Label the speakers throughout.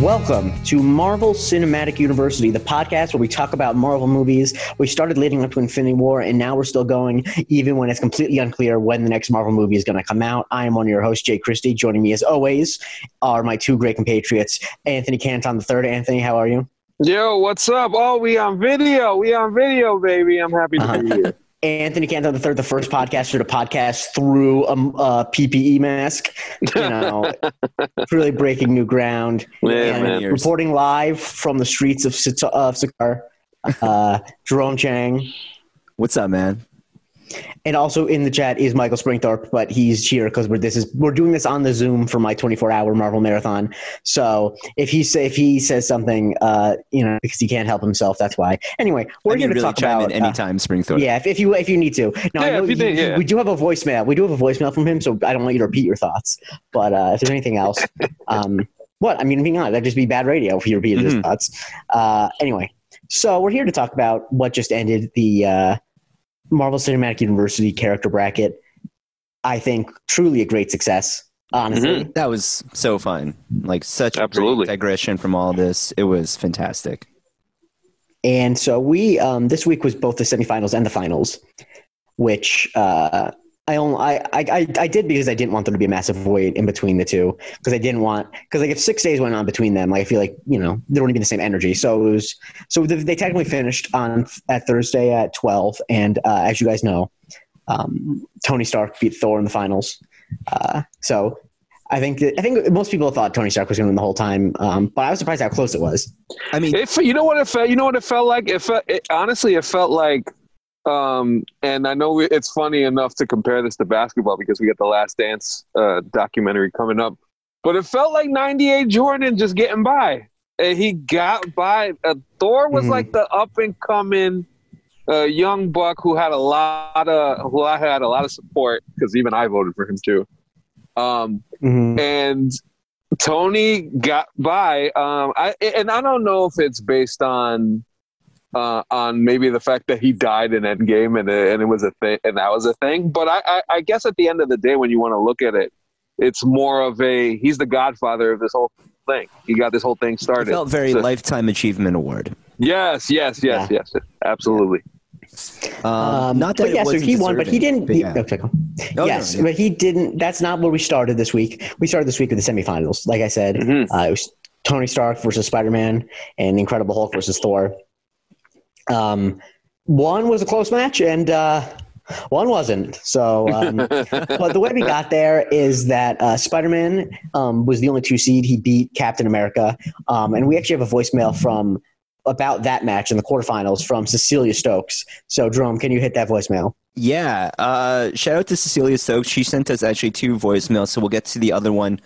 Speaker 1: Welcome to Marvel Cinematic University, the podcast where we talk about Marvel movies. We started leading up to Infinity War, and now we're still going, even when it's completely unclear when the next Marvel movie is going to come out. I am one of your hosts, Jay Christie. Joining me, as always, are my two great compatriots, Anthony Canton the third. Anthony, how are you?
Speaker 2: Yo, what's up? Oh, we on video. We on video, baby. I'm happy to be uh-huh. here.
Speaker 1: Anthony Canton the third, the first podcaster to podcast through a, a PPE mask. You know, really breaking new ground.
Speaker 2: Yeah,
Speaker 1: and reporting live from the streets of Sit- of Sakar, uh, Jerome Chang.
Speaker 3: What's up, man?
Speaker 1: And also in the chat is Michael Springthorpe, but he's here because we're this is we're doing this on the Zoom for my 24 hour Marvel marathon. So if he say if he says something, uh, you know, because he can't help himself, that's why. Anyway, we're
Speaker 3: I
Speaker 1: here to
Speaker 3: really
Speaker 1: talk
Speaker 3: chime
Speaker 1: about
Speaker 3: in
Speaker 1: uh,
Speaker 3: anytime, Springthorpe.
Speaker 1: yeah, if, if you if you need to. No, I
Speaker 2: Yeah,
Speaker 1: know
Speaker 2: if you
Speaker 1: you-
Speaker 2: think, yeah.
Speaker 1: we do have a voicemail. We do have a voicemail from him, so I don't want you to repeat your thoughts. But uh, if there's anything else, um, what I mean, being honest, that'd just be bad radio if you repeated his
Speaker 3: Mhm.
Speaker 1: thoughts. Uh, anyway, so we're here to talk about what just ended the uh, Marvel Cinematic University character bracket. I think truly a great success. Honestly,
Speaker 2: Mhm.
Speaker 3: That was so fun. Like such a
Speaker 2: Absolutely.
Speaker 3: great digression from all this. It was fantastic.
Speaker 1: And so we um, this week was both the semifinals and the finals, which uh, I only I, I I I did because I didn't want there to be a massive void in between the two because I didn't want because like if six days went on between them, like I feel like you know there wouldn't be the same energy. So it was so they, they technically finished on at Thursday at twelve, and uh, as you guys know, um, Tony Stark beat Thor in the finals. Uh, so. I think I think most people thought Tony Stark was going to win the whole time, um, but I was surprised how close it was.
Speaker 3: I mean,
Speaker 2: It, fe- you know what it felt. You know what it felt like. It felt. It, honestly, it felt like. Um, and I know it's funny enough to compare this to basketball because we got the Last Dance uh, documentary coming up, but it felt like '98 Jordan just getting by. And he got by. Uh, Thor was
Speaker 1: Mhm.
Speaker 2: like the up and coming. Uh, young buck who had a lot of who I had a lot of support because even I voted for him too. Um,
Speaker 1: Mhm.
Speaker 2: and Tony got by. Um, I and I don't know if it's based on uh, on maybe the fact that he died in Endgame and it, and it was a thing and that was a thing. But I, I, I guess at the end of the day, when you want to look at it, it's more of a he's the godfather of this whole thing. He got this whole thing
Speaker 3: it
Speaker 2: started.
Speaker 3: felt very
Speaker 2: So-
Speaker 3: lifetime achievement award.
Speaker 2: yes, yes, yes, yes, absolutely.
Speaker 3: Um,
Speaker 1: Um,
Speaker 3: not that
Speaker 1: but yeah, so
Speaker 3: wasn't
Speaker 1: he won, but he didn't.
Speaker 3: but
Speaker 1: he-
Speaker 3: yeah.
Speaker 1: okay, go.
Speaker 3: No,
Speaker 1: yes,
Speaker 3: no,
Speaker 1: but he didn't. That's not where we started this week. We started this week with the semifinals. Like I said,
Speaker 2: Mhm.
Speaker 1: uh, it was Tony Stark versus Spider Man and Incredible Hulk versus Thor. Um, one was a close match, and uh, one wasn't. So, um, but the way we got there is that uh, Spider Man um, was the only two seed. He beat Captain America, um, and we actually have a voicemail from about that match in the quarterfinals from Cecilia Stokes. So, Jerome, can you hit that voicemail?
Speaker 3: Yeah. Uh, shout out to Cecilia Stokes. She sent us actually two voicemails, so we'll get to the other one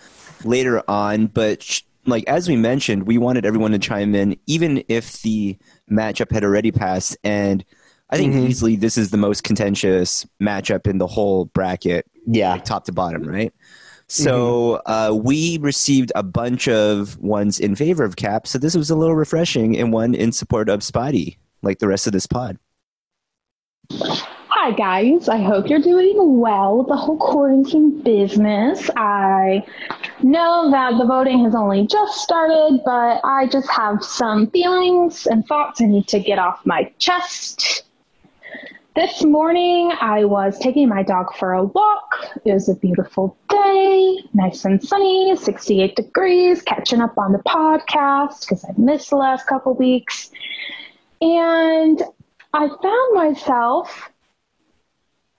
Speaker 3: later on. But sh- like as we mentioned, we wanted everyone to chime in, even if the matchup had already passed. And I think
Speaker 1: Mhm.
Speaker 3: easily this is the most contentious matchup in the whole bracket,
Speaker 1: Yeah.
Speaker 3: like top to bottom, right? So uh, we received a bunch of ones in favor of Cap. So this was a little refreshing, and one in support of Spidey, like the rest of this pod.
Speaker 4: Hi, guys. I hope you're doing well with the whole quarantine business. I know that the voting has only just started, but I just have some feelings and thoughts I need to get off my chest. This morning, I was taking my dog for a walk. It was a beautiful day, nice and sunny, 68 degrees, catching up on the podcast because I missed the last couple weeks. And I found myself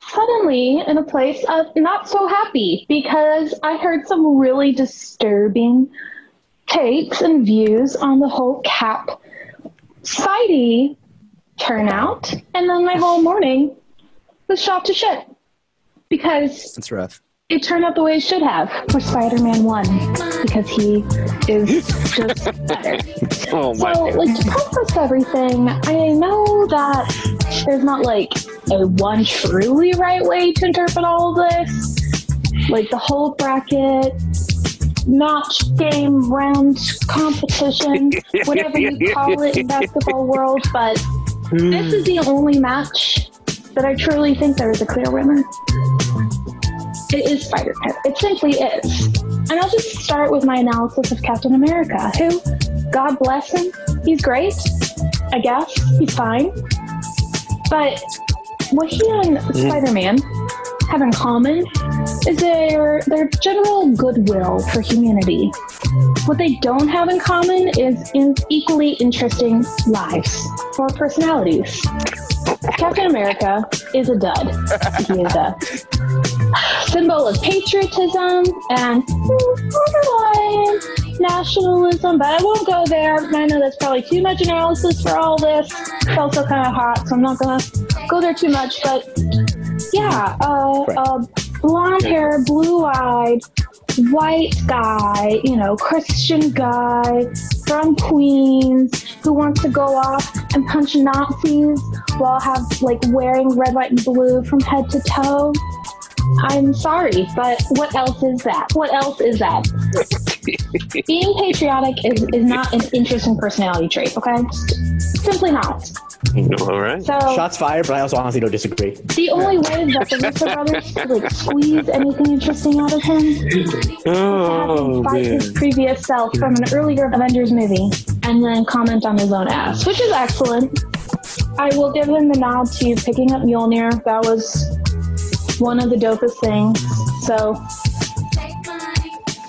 Speaker 4: suddenly in a place of not so happy because I heard some really disturbing takes and views on the whole cap Spidey turnout, and then my whole morning was shot to shit because
Speaker 3: That's rough.
Speaker 4: It turned out the way it should have, where Spider-Man won because he is just better.
Speaker 2: Oh my!
Speaker 4: So, like, to preface everything, I know that there's not like a one truly right way to interpret all of this. Like, the whole bracket, match game, round competition, whatever you call it in basketball world, but this is the only match that I truly think there is a clear winner. It is Spider-Man. It simply is. And I'll just start with my analysis of Captain America, who, God bless him, he's great. I guess he's fine. But what he and mm-hmm. Spider Man have in common is their their general goodwill for humanity. What they don't have in common is in equally interesting lives or personalities. Captain America is a dud. He is a symbol of patriotism and borderline nationalism, but I won't go there. I know that's probably too much analysis for all this. It's also kind of hot, so I'm not gonna go there too much. But yeah, uh, uh, blonde hair, blue eyed, white guy, you know, Christian guy from Queens who wants to go off and punch Nazis while have like wearing red, white, and blue from head to toe. I'm sorry, but what else is that? What else is that? Being patriotic is, is not an interesting personality trait, okay? Simply not.
Speaker 2: All right.
Speaker 4: So
Speaker 1: Shots fired, but I also honestly don't disagree.
Speaker 4: the only way that the Russo brothers could like squeeze anything interesting out of him is to have
Speaker 2: Oh
Speaker 4: him fight
Speaker 2: man.
Speaker 4: his previous self from an earlier Avengers movie and then comment on his own ass, which is excellent. I will give him the nod to picking up Mjolnir. That was one of the dopest things. So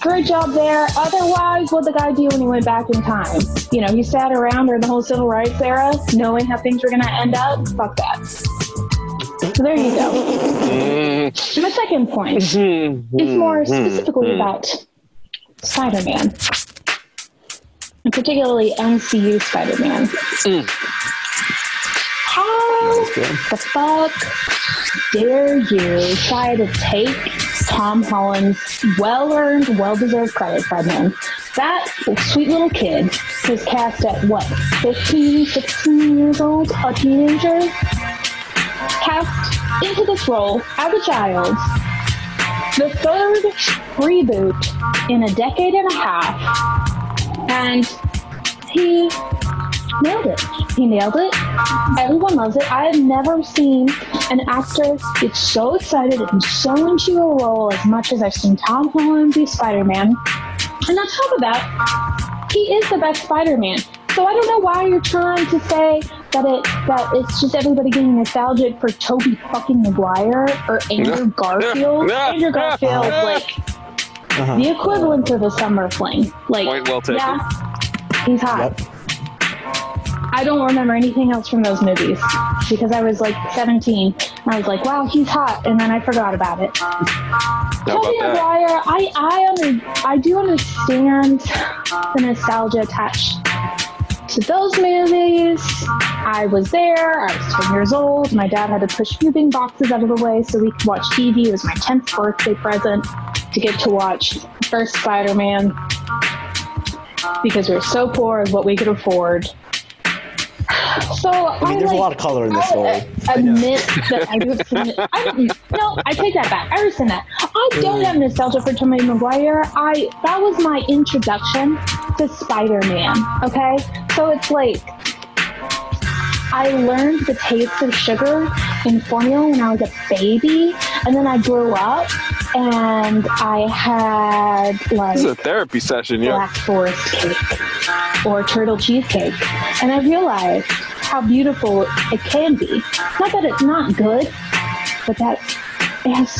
Speaker 4: great job there. Otherwise, what the guy do when he went back in time? You know, he sat around during the whole civil rights era, knowing how things were going to end up. Fuck that. So there you go.
Speaker 2: Mm,
Speaker 4: My second point mm-hmm. is more mm-hmm. specifically about Spider-Man, and particularly MCU Spider-Man. Mm. How the fuck dare you try to take Tom Holland's well-earned, well-deserved credit from him? That sweet little kid was cast at what, 15, 16 years old, a teenager, cast into this role as a child, the third reboot in a decade and a half, and he nailed it. He nailed it. Everyone loves it. I have never seen an actor get so excited and so into a role as much as I've seen Tom Holland be Spider-Man. And on top of that, he is the best Spider-Man. So I don't know why you're trying to say that it that it's just everybody getting nostalgic for Tobey fucking Maguire or Andrew Garfield. Andrew Garfield, like
Speaker 1: Uh-huh.
Speaker 4: the equivalent of a summer fling. Like,
Speaker 2: Point well taken.
Speaker 4: yeah, he's hot.
Speaker 1: Yep.
Speaker 4: I don't remember anything else from those movies because I was like 17 and I was like, wow, he's hot, and then I forgot about it.
Speaker 2: How
Speaker 4: Tobey? Maguire, I I under, I do understand the nostalgia attached to those movies. I was there. I was 10 years old. My dad had to push moving boxes out of the way so we could watch TV. It was my 10th birthday present to get to watch the first Spider-Man because we were so poor of what we could afford. So I,
Speaker 1: I there's
Speaker 4: like,
Speaker 1: a lot of color in this
Speaker 4: I,
Speaker 1: story.
Speaker 4: uh, admit that I do have some. I no, I take that back. I understand that. I don't have nostalgia for Tobey Maguire. I that was my introduction to Spider-Man. Okay, so it's like I learned the taste of sugar in formula when I was a baby, and then I grew up and I had like
Speaker 2: This is a therapy session, yeah.
Speaker 4: Black Forest cake or turtle cheesecake. And I realized how beautiful it can be. Not that it's not good, but that it has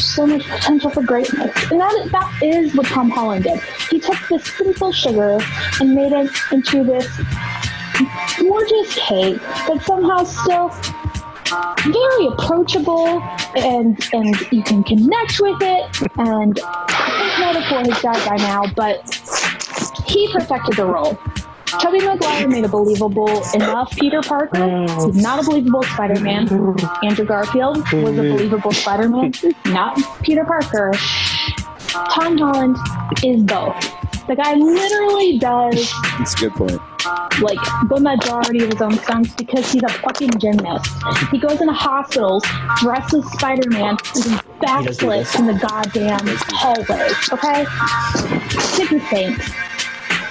Speaker 4: so much potential for greatness. And that, that is what Tom Holland did. He took this simple sugar and made it into this gorgeous cake that somehow still very approachable and and you can connect with it and I think metaphor has died by now but he perfected the role Tobey Maguire made a believable enough Peter Parker. He's not a believable Spider-Man. Andrew Garfield was a believable Spider-Man. Not Peter Parker. Tom Holland is both. The guy literally does
Speaker 3: That's a good point.
Speaker 4: like the majority of his own stunts because he's a fucking gymnast. He goes into hospitals dressed as Spider-Man and does
Speaker 1: does
Speaker 4: backflips in the goddamn hallway. Okay, Sticky things.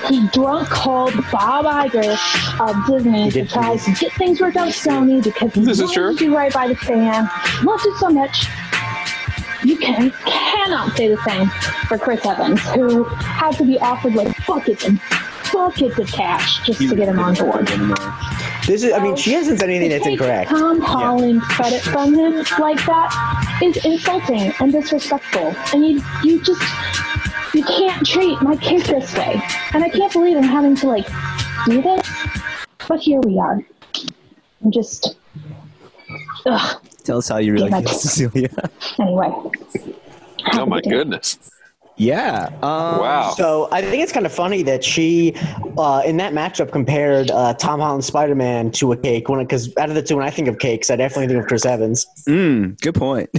Speaker 4: He drunk called Bob Iger of Disney to try to get things worked out with Sony because he
Speaker 2: This is
Speaker 4: wanted
Speaker 2: true.
Speaker 4: to do right by the fan. Loved it so much. you can cannot say the same for Chris Evans, who had to be offered like buckets and buckets of cash just to get him on board.
Speaker 1: This is, I mean, she hasn't said anything
Speaker 4: To
Speaker 1: that's
Speaker 4: take
Speaker 1: incorrect.
Speaker 4: Tom Holland credit from him like that is insulting and disrespectful, and you you just you can't treat my kid this way. And I can't believe I'm having to like do this, but here we are. I'm just ugh.
Speaker 3: Tell us how you really feel, Cecilia.
Speaker 4: Anyway.
Speaker 2: Oh my goodness!
Speaker 3: Yeah. Um,
Speaker 2: Wow.
Speaker 1: So I think it's kind of funny that she, uh, in that matchup, compared uh, Tom Holland Spider Man to a cake. When Because out of the two, when I think of cakes, I definitely think of Chris Evans.
Speaker 3: Mm, good point.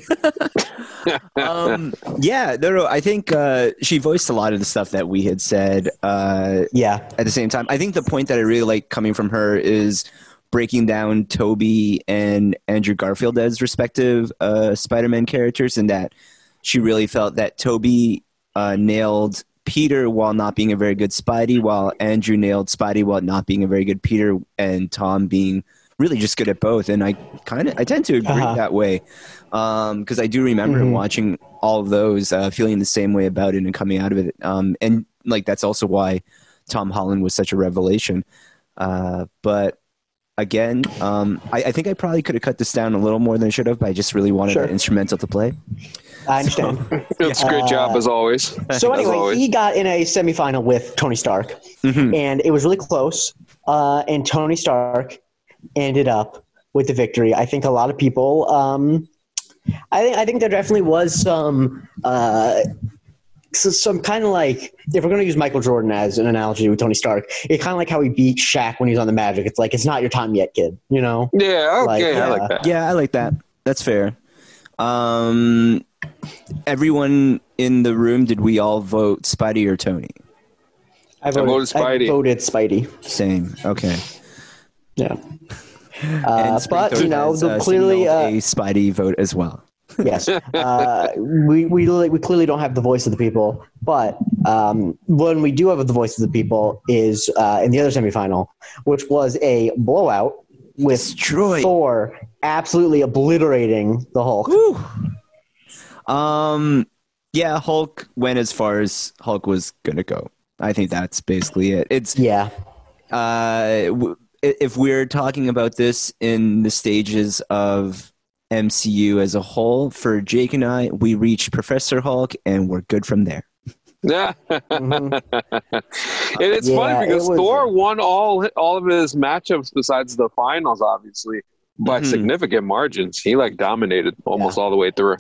Speaker 3: um, yeah, no, no. I think uh, she voiced a lot of the stuff that we had said. Uh,
Speaker 1: Yeah.
Speaker 3: at the same time, I think the point that I really like coming from her is breaking down Tobey and Andrew Garfield as respective uh, Spider-Man characters, and that she really felt that Tobey uh, nailed Peter while not being a very good Spidey, while Andrew nailed Spidey while not being a very good Peter, and Tom being really just good at both. And I kind of I tend to agree
Speaker 1: Uh-huh.
Speaker 3: that way because I do remember
Speaker 1: Mhm.
Speaker 3: watching all of those, uh, feeling the same way about it and coming out of it. Um, and like that's also why Tom Holland was such a revelation. Uh, but again, um, I, I think I probably could have cut this down a little more than I should have, but I just really wanted
Speaker 1: Sure.
Speaker 3: an instrumental to play.
Speaker 1: I understand.
Speaker 2: It's a great job as always.
Speaker 1: so anyway,
Speaker 2: always.
Speaker 1: he got in a semifinal with Tony Stark,
Speaker 3: Mhm.
Speaker 1: and it was really close. Uh, and Tony Stark ended up with the victory. I think a lot of people. Um, I think I think there definitely was some. Uh, so some kind of like if we're going to use Michael Jordan as an analogy with Tony Stark, it's kind of like how he beat Shaq when he was on the Magic. It's like it's not your time yet, kid. You know?
Speaker 2: Yeah, okay,
Speaker 1: Like,
Speaker 2: I
Speaker 1: yeah.
Speaker 2: like that.
Speaker 3: Yeah, I like that. That's fair. Um, everyone in the room, did we all vote Spidey or Tony?
Speaker 1: I
Speaker 2: voted Spidey.
Speaker 1: I voted Spidey.
Speaker 3: Same. Okay.
Speaker 1: Yeah.
Speaker 3: And
Speaker 1: Uh,
Speaker 3: Spring
Speaker 1: but you know,
Speaker 3: has, uh,
Speaker 1: clearly, uh,
Speaker 3: a Spidey vote as well.
Speaker 1: yes, uh, we we we clearly don't have the voice of the people. But um, when we do have the voice of the people is uh, in the other semifinal, which was a blowout with
Speaker 3: Destroyed.
Speaker 1: Thor absolutely obliterating the Hulk.
Speaker 3: Whew. Um, yeah, Hulk went as far as Hulk was gonna go. I think that's basically it. It's
Speaker 1: Yeah,
Speaker 3: uh, w- if we're talking about this in the stages of MCU as a whole, for Jake and I, we reached Professor Hulk, and we're good from there.
Speaker 2: Yeah,
Speaker 1: Mhm.
Speaker 2: and it's
Speaker 1: Yeah,
Speaker 2: funny because
Speaker 1: it was-
Speaker 2: Thor won all all of his matchups besides the finals, obviously by
Speaker 3: Mhm.
Speaker 2: significant margins. He like dominated almost all the way through.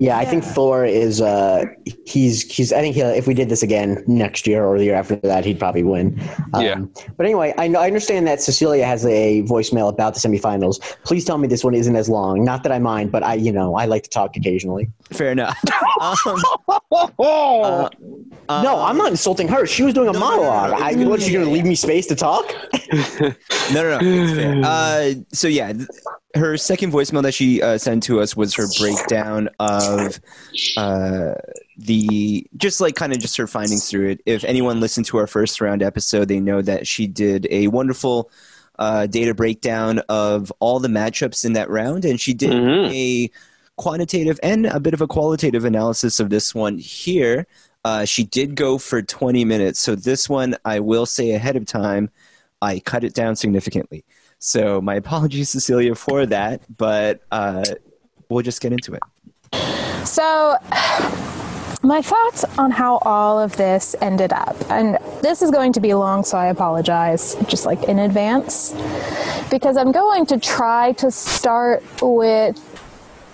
Speaker 1: Yeah. I think Thor is. Uh, he's he's. I think he'll, if we did this again next year or the year after that, he'd probably win. Um,
Speaker 2: Yeah.
Speaker 1: But anyway, I, know, I understand that Cecilia has a voicemail about the semifinals. Please tell me this one isn't as long. Not that I mind, but I, you know, I like to talk occasionally.
Speaker 3: Fair enough. um, uh,
Speaker 1: no,
Speaker 3: um,
Speaker 1: I'm not insulting her. She was doing a
Speaker 3: no, no, no, no,
Speaker 1: monologue.
Speaker 3: no,
Speaker 1: I,
Speaker 3: no,
Speaker 1: what,
Speaker 3: no,
Speaker 1: she going to leave me space to talk?
Speaker 3: No, no, no. Uh, so yeah, th- her second voicemail that she uh, sent to us was her breakdown of uh, the just like kind of just her findings through it. If anyone listened to our first round episode, they know that she did a wonderful uh, data breakdown of all the matchups in that round, and she did
Speaker 2: Mhm.
Speaker 3: a quantitative and a bit of a qualitative analysis of this one here. Uh, she did go for 20 minutes, so this one I will say ahead of time. I cut it down significantly. So my apologies, Cecilia, for that, but uh, we'll just get into it.
Speaker 5: So, my thoughts on how all of this ended up, and this is going to be long, so I apologize just like in advance, because I'm going to try to start with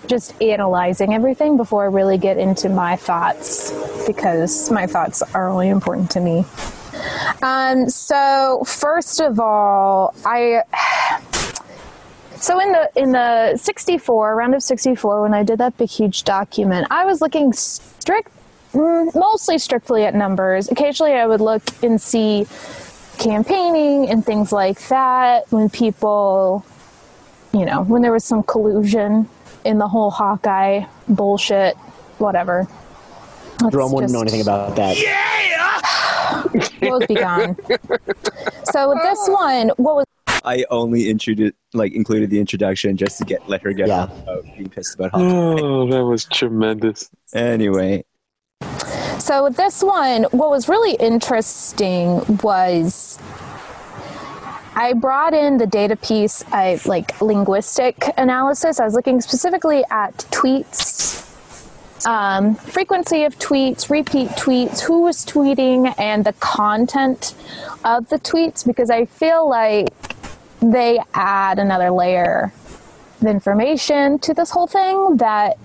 Speaker 5: just analyzing everything before I really get into my thoughts, because my thoughts are only important to me. Um, so, first of all, I so in the in the 64 round of 64 when I did that big huge document, I was looking strict mm, mostly strictly at numbers. Occasionally I would look and see campaigning and things like that when people you know, when there was some collusion in the whole Hawkeye bullshit, whatever. Let's
Speaker 1: Jerome wouldn't know anything about that. Yeah!
Speaker 5: Woes be gone. so with this one, what was
Speaker 3: I only introduced, like, included the introduction just to get let her get
Speaker 1: Yeah.
Speaker 3: off about being pissed about Hawkeye.
Speaker 2: Oh, that was tremendous.
Speaker 3: Anyway,
Speaker 5: So with this one, what was really interesting was I brought in the data piece, I like linguistic analysis. I was looking specifically at tweets, um, frequency of tweets, repeat tweets, who was tweeting, and the content of the tweets because I feel like they add another layer of information to this whole thing that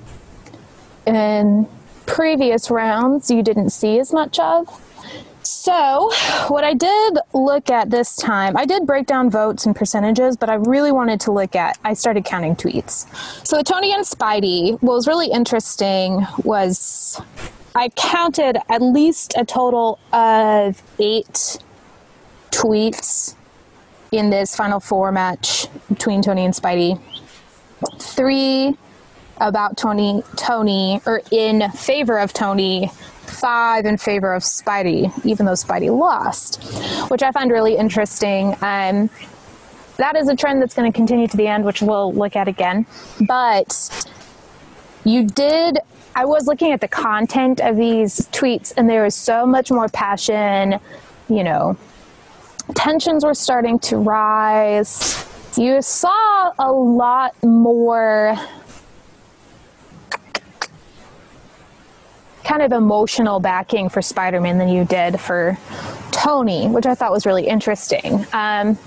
Speaker 5: in previous rounds you didn't see as much of. So, what I did look at this time, I did break down votes and percentages, but I really wanted to look at, I started counting tweets. So, Tony and Spidey, what was really interesting was I counted at least a total of eight tweets in this Final Four match between Tony and Spidey. Three about Tony, Tony, or in favor of Tony, five in favor of Spidey, even though Spidey lost, which I find really interesting. Um, that is a trend that's going to continue to the end, which we'll look at again. But you did. I was looking at the content of these tweets, and there was so much more passion. You know, tensions were starting to rise. You saw a lot more kind of emotional backing for Spider-Man than you did for Tony, which I thought was really interesting. Um,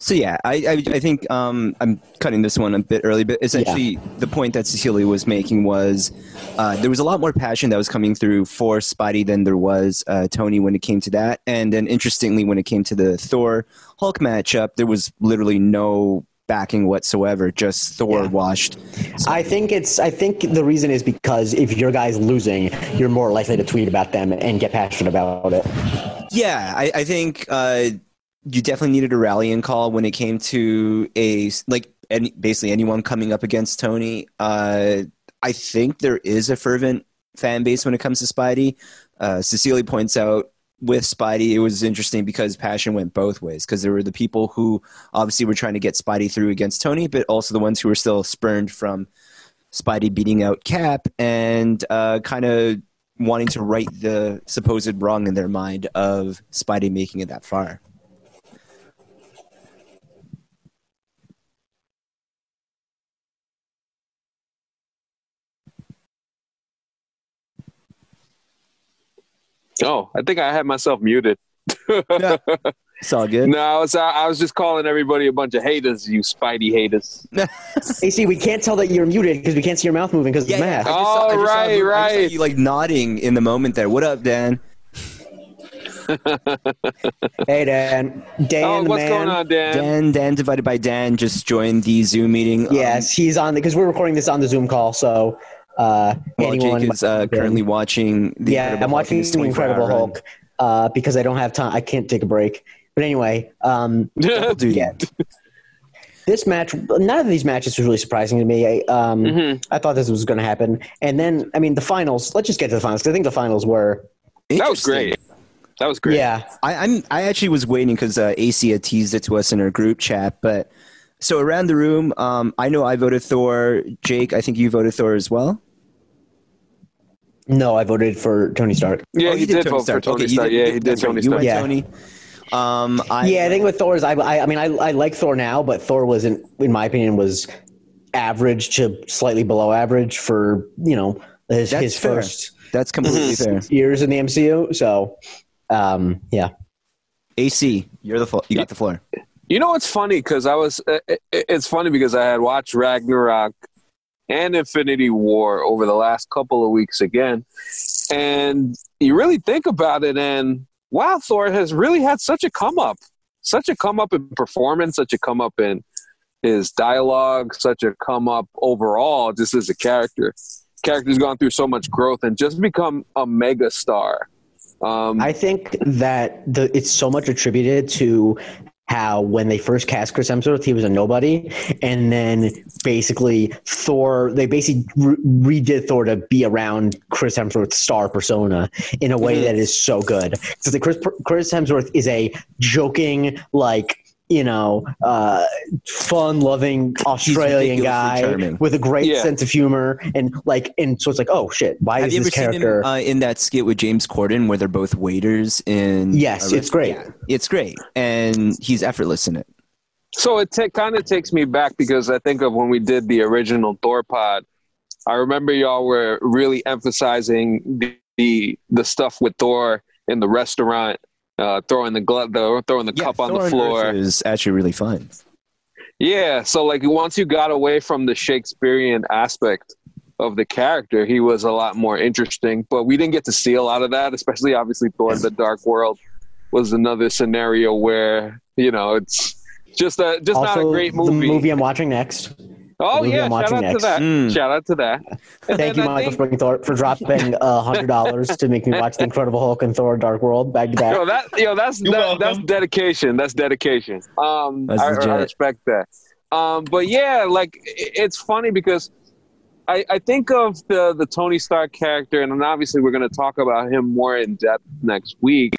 Speaker 3: So yeah, I I, I think um, I'm cutting this one a bit early, but essentially the point that Cecilia was making was uh, there was a lot more passion that was coming through for Spidey than there was uh, Tony when it came to that, and then interestingly when it came to the Thor Hulk matchup, there was literally no backing whatsoever, just Thor
Speaker 1: Yeah.
Speaker 3: washed.
Speaker 1: I think it's. I think the reason is because if your guy's losing, you're more likely to tweet about them and get passionate about it.
Speaker 3: Yeah, I, I think uh, you definitely needed a rallying call when it came to a like any, basically anyone coming up against Tony. Uh, I think there is a fervent fan base when it comes to Spidey. Uh, Cecilia points out with Spidey, it was interesting because passion went both ways. Because there were the people who obviously were trying to get Spidey through against Tony, but also the ones who were still spurned from Spidey beating out Cap and uh, kind of wanting to right the supposed wrong in their mind of Spidey making it that far.
Speaker 2: Oh, I think I had myself muted.
Speaker 3: It's all good.
Speaker 2: No, I was, I was just calling everybody a bunch of haters, you Spidey haters.
Speaker 1: AC, we can't tell that you're muted because we can't see your mouth moving because of
Speaker 3: Yeah,
Speaker 1: the
Speaker 3: yeah. I
Speaker 1: mask.
Speaker 3: just saw- I
Speaker 2: Oh,
Speaker 3: saw-
Speaker 2: right,
Speaker 3: I just saw
Speaker 2: right.
Speaker 3: You like nodding in the moment there. What up, Dan?
Speaker 1: Hey, Dan. Dan,
Speaker 2: oh,
Speaker 1: the
Speaker 2: what's
Speaker 1: man.
Speaker 2: going on, Dan?
Speaker 3: Dan, Dan divided by Dan just joined the Zoom meeting. Um,
Speaker 1: Yes, he's on because we're recording this on the Zoom call. So, uh,
Speaker 3: while
Speaker 1: anyone
Speaker 3: Jake is uh, currently watching the
Speaker 1: yeah,
Speaker 3: Incredible
Speaker 1: I'm watching
Speaker 3: his
Speaker 1: the Incredible. Hulk uh, because I don't have time. I can't take a break. But anyway, um,
Speaker 3: Double duty.
Speaker 1: yeah. this match, none of these matches was really surprising to me. I, um,
Speaker 2: Mhm.
Speaker 1: I thought this was going to happen, and then I mean the finals. Let's just get to the finals. 'cause I think the finals were
Speaker 2: That was great. That was great.
Speaker 1: yeah.
Speaker 3: I, I'm I actually was waiting because uh, AC had teased it to us in our group chat. But so around the room, um, I know I voted Thor. Jake, I think you voted Thor as well.
Speaker 1: No, I voted for Tony Stark.
Speaker 2: Yeah,
Speaker 3: Oh,
Speaker 2: he
Speaker 3: you
Speaker 2: did, vote for
Speaker 3: Stark.
Speaker 2: Tony
Speaker 3: Okay, you
Speaker 2: Stark. Yeah, he did
Speaker 3: that's right.
Speaker 2: Tony
Speaker 3: You
Speaker 2: Stark.
Speaker 1: Yeah.
Speaker 3: Tony. Um, I,
Speaker 1: yeah, I think with Thor's, I, I, I mean, I, I like Thor now, but Thor wasn't, in my opinion, was average to slightly below average for you know his,
Speaker 3: That's
Speaker 1: his
Speaker 3: fair.
Speaker 1: first
Speaker 3: that's completely fair.
Speaker 1: years in the MCU. So, um, yeah,
Speaker 3: AC, you're the flo- you got the floor.
Speaker 2: You know what's funny? Because I was, uh, it, it's funny because I had watched Ragnarok and Infinity War over the last couple of weeks again, and you really think about it, and wow, Thor has really had such a come up, such a come up in performance, such a come up in his dialogue, such a come up overall, just as a character. Character's gone through so much growth and just become a mega star. Um,
Speaker 1: I think that the it's so much attributed to how when they first cast Chris Hemsworth, he was a nobody, and then basically Thor, they basically re- redid Thor to be around Chris Hemsworth's star persona in a way
Speaker 3: Mhm.
Speaker 1: that is so good. Because the Chris Chris Hemsworth is a joking like. You know, uh, fun-loving Australian guy
Speaker 3: charming.
Speaker 1: with a great
Speaker 2: Yeah.
Speaker 1: sense of humor, and like, and so it's like, oh shit, why
Speaker 3: Have
Speaker 1: is
Speaker 3: you
Speaker 1: this
Speaker 3: seen
Speaker 1: character?
Speaker 3: him uh, in that skit with James Corden where they're both waiters in?
Speaker 1: Yes, it's great.
Speaker 3: yeah, it's great, and he's effortless in it.
Speaker 2: So it ta- kind of takes me back because I think of when we did the original Thor pod. I remember y'all were really emphasizing the the, the stuff with Thor in the restaurant, uh, throwing the glove, the, throwing the cup on the floor.
Speaker 3: Is actually really fun.
Speaker 2: Yeah, so like once you got away from the Shakespearean aspect of the character, he was a lot more interesting. But we didn't get to see a lot of that, especially obviously Thor: The Dark World was another scenario where you know it's just a just not a great
Speaker 1: The
Speaker 2: movie.
Speaker 1: movie I'm watching next.
Speaker 2: Oh yeah,
Speaker 1: I'm
Speaker 2: shout out
Speaker 1: next.
Speaker 2: to that.
Speaker 3: Mm.
Speaker 2: Shout out to that. And
Speaker 1: Thank you,
Speaker 2: I
Speaker 1: Michael
Speaker 2: think-
Speaker 1: Springthorpe, for dropping a hundred dollars to make me watch The Incredible Hulk and Thor: Dark World back to back.
Speaker 2: Yo, that yo, that's that, that's dedication. That's dedication. Um,
Speaker 3: That's
Speaker 2: I, I respect that. Um, but yeah, like it's funny because I, I think of the the Tony Stark character, and obviously we're going to talk about him more in depth next week.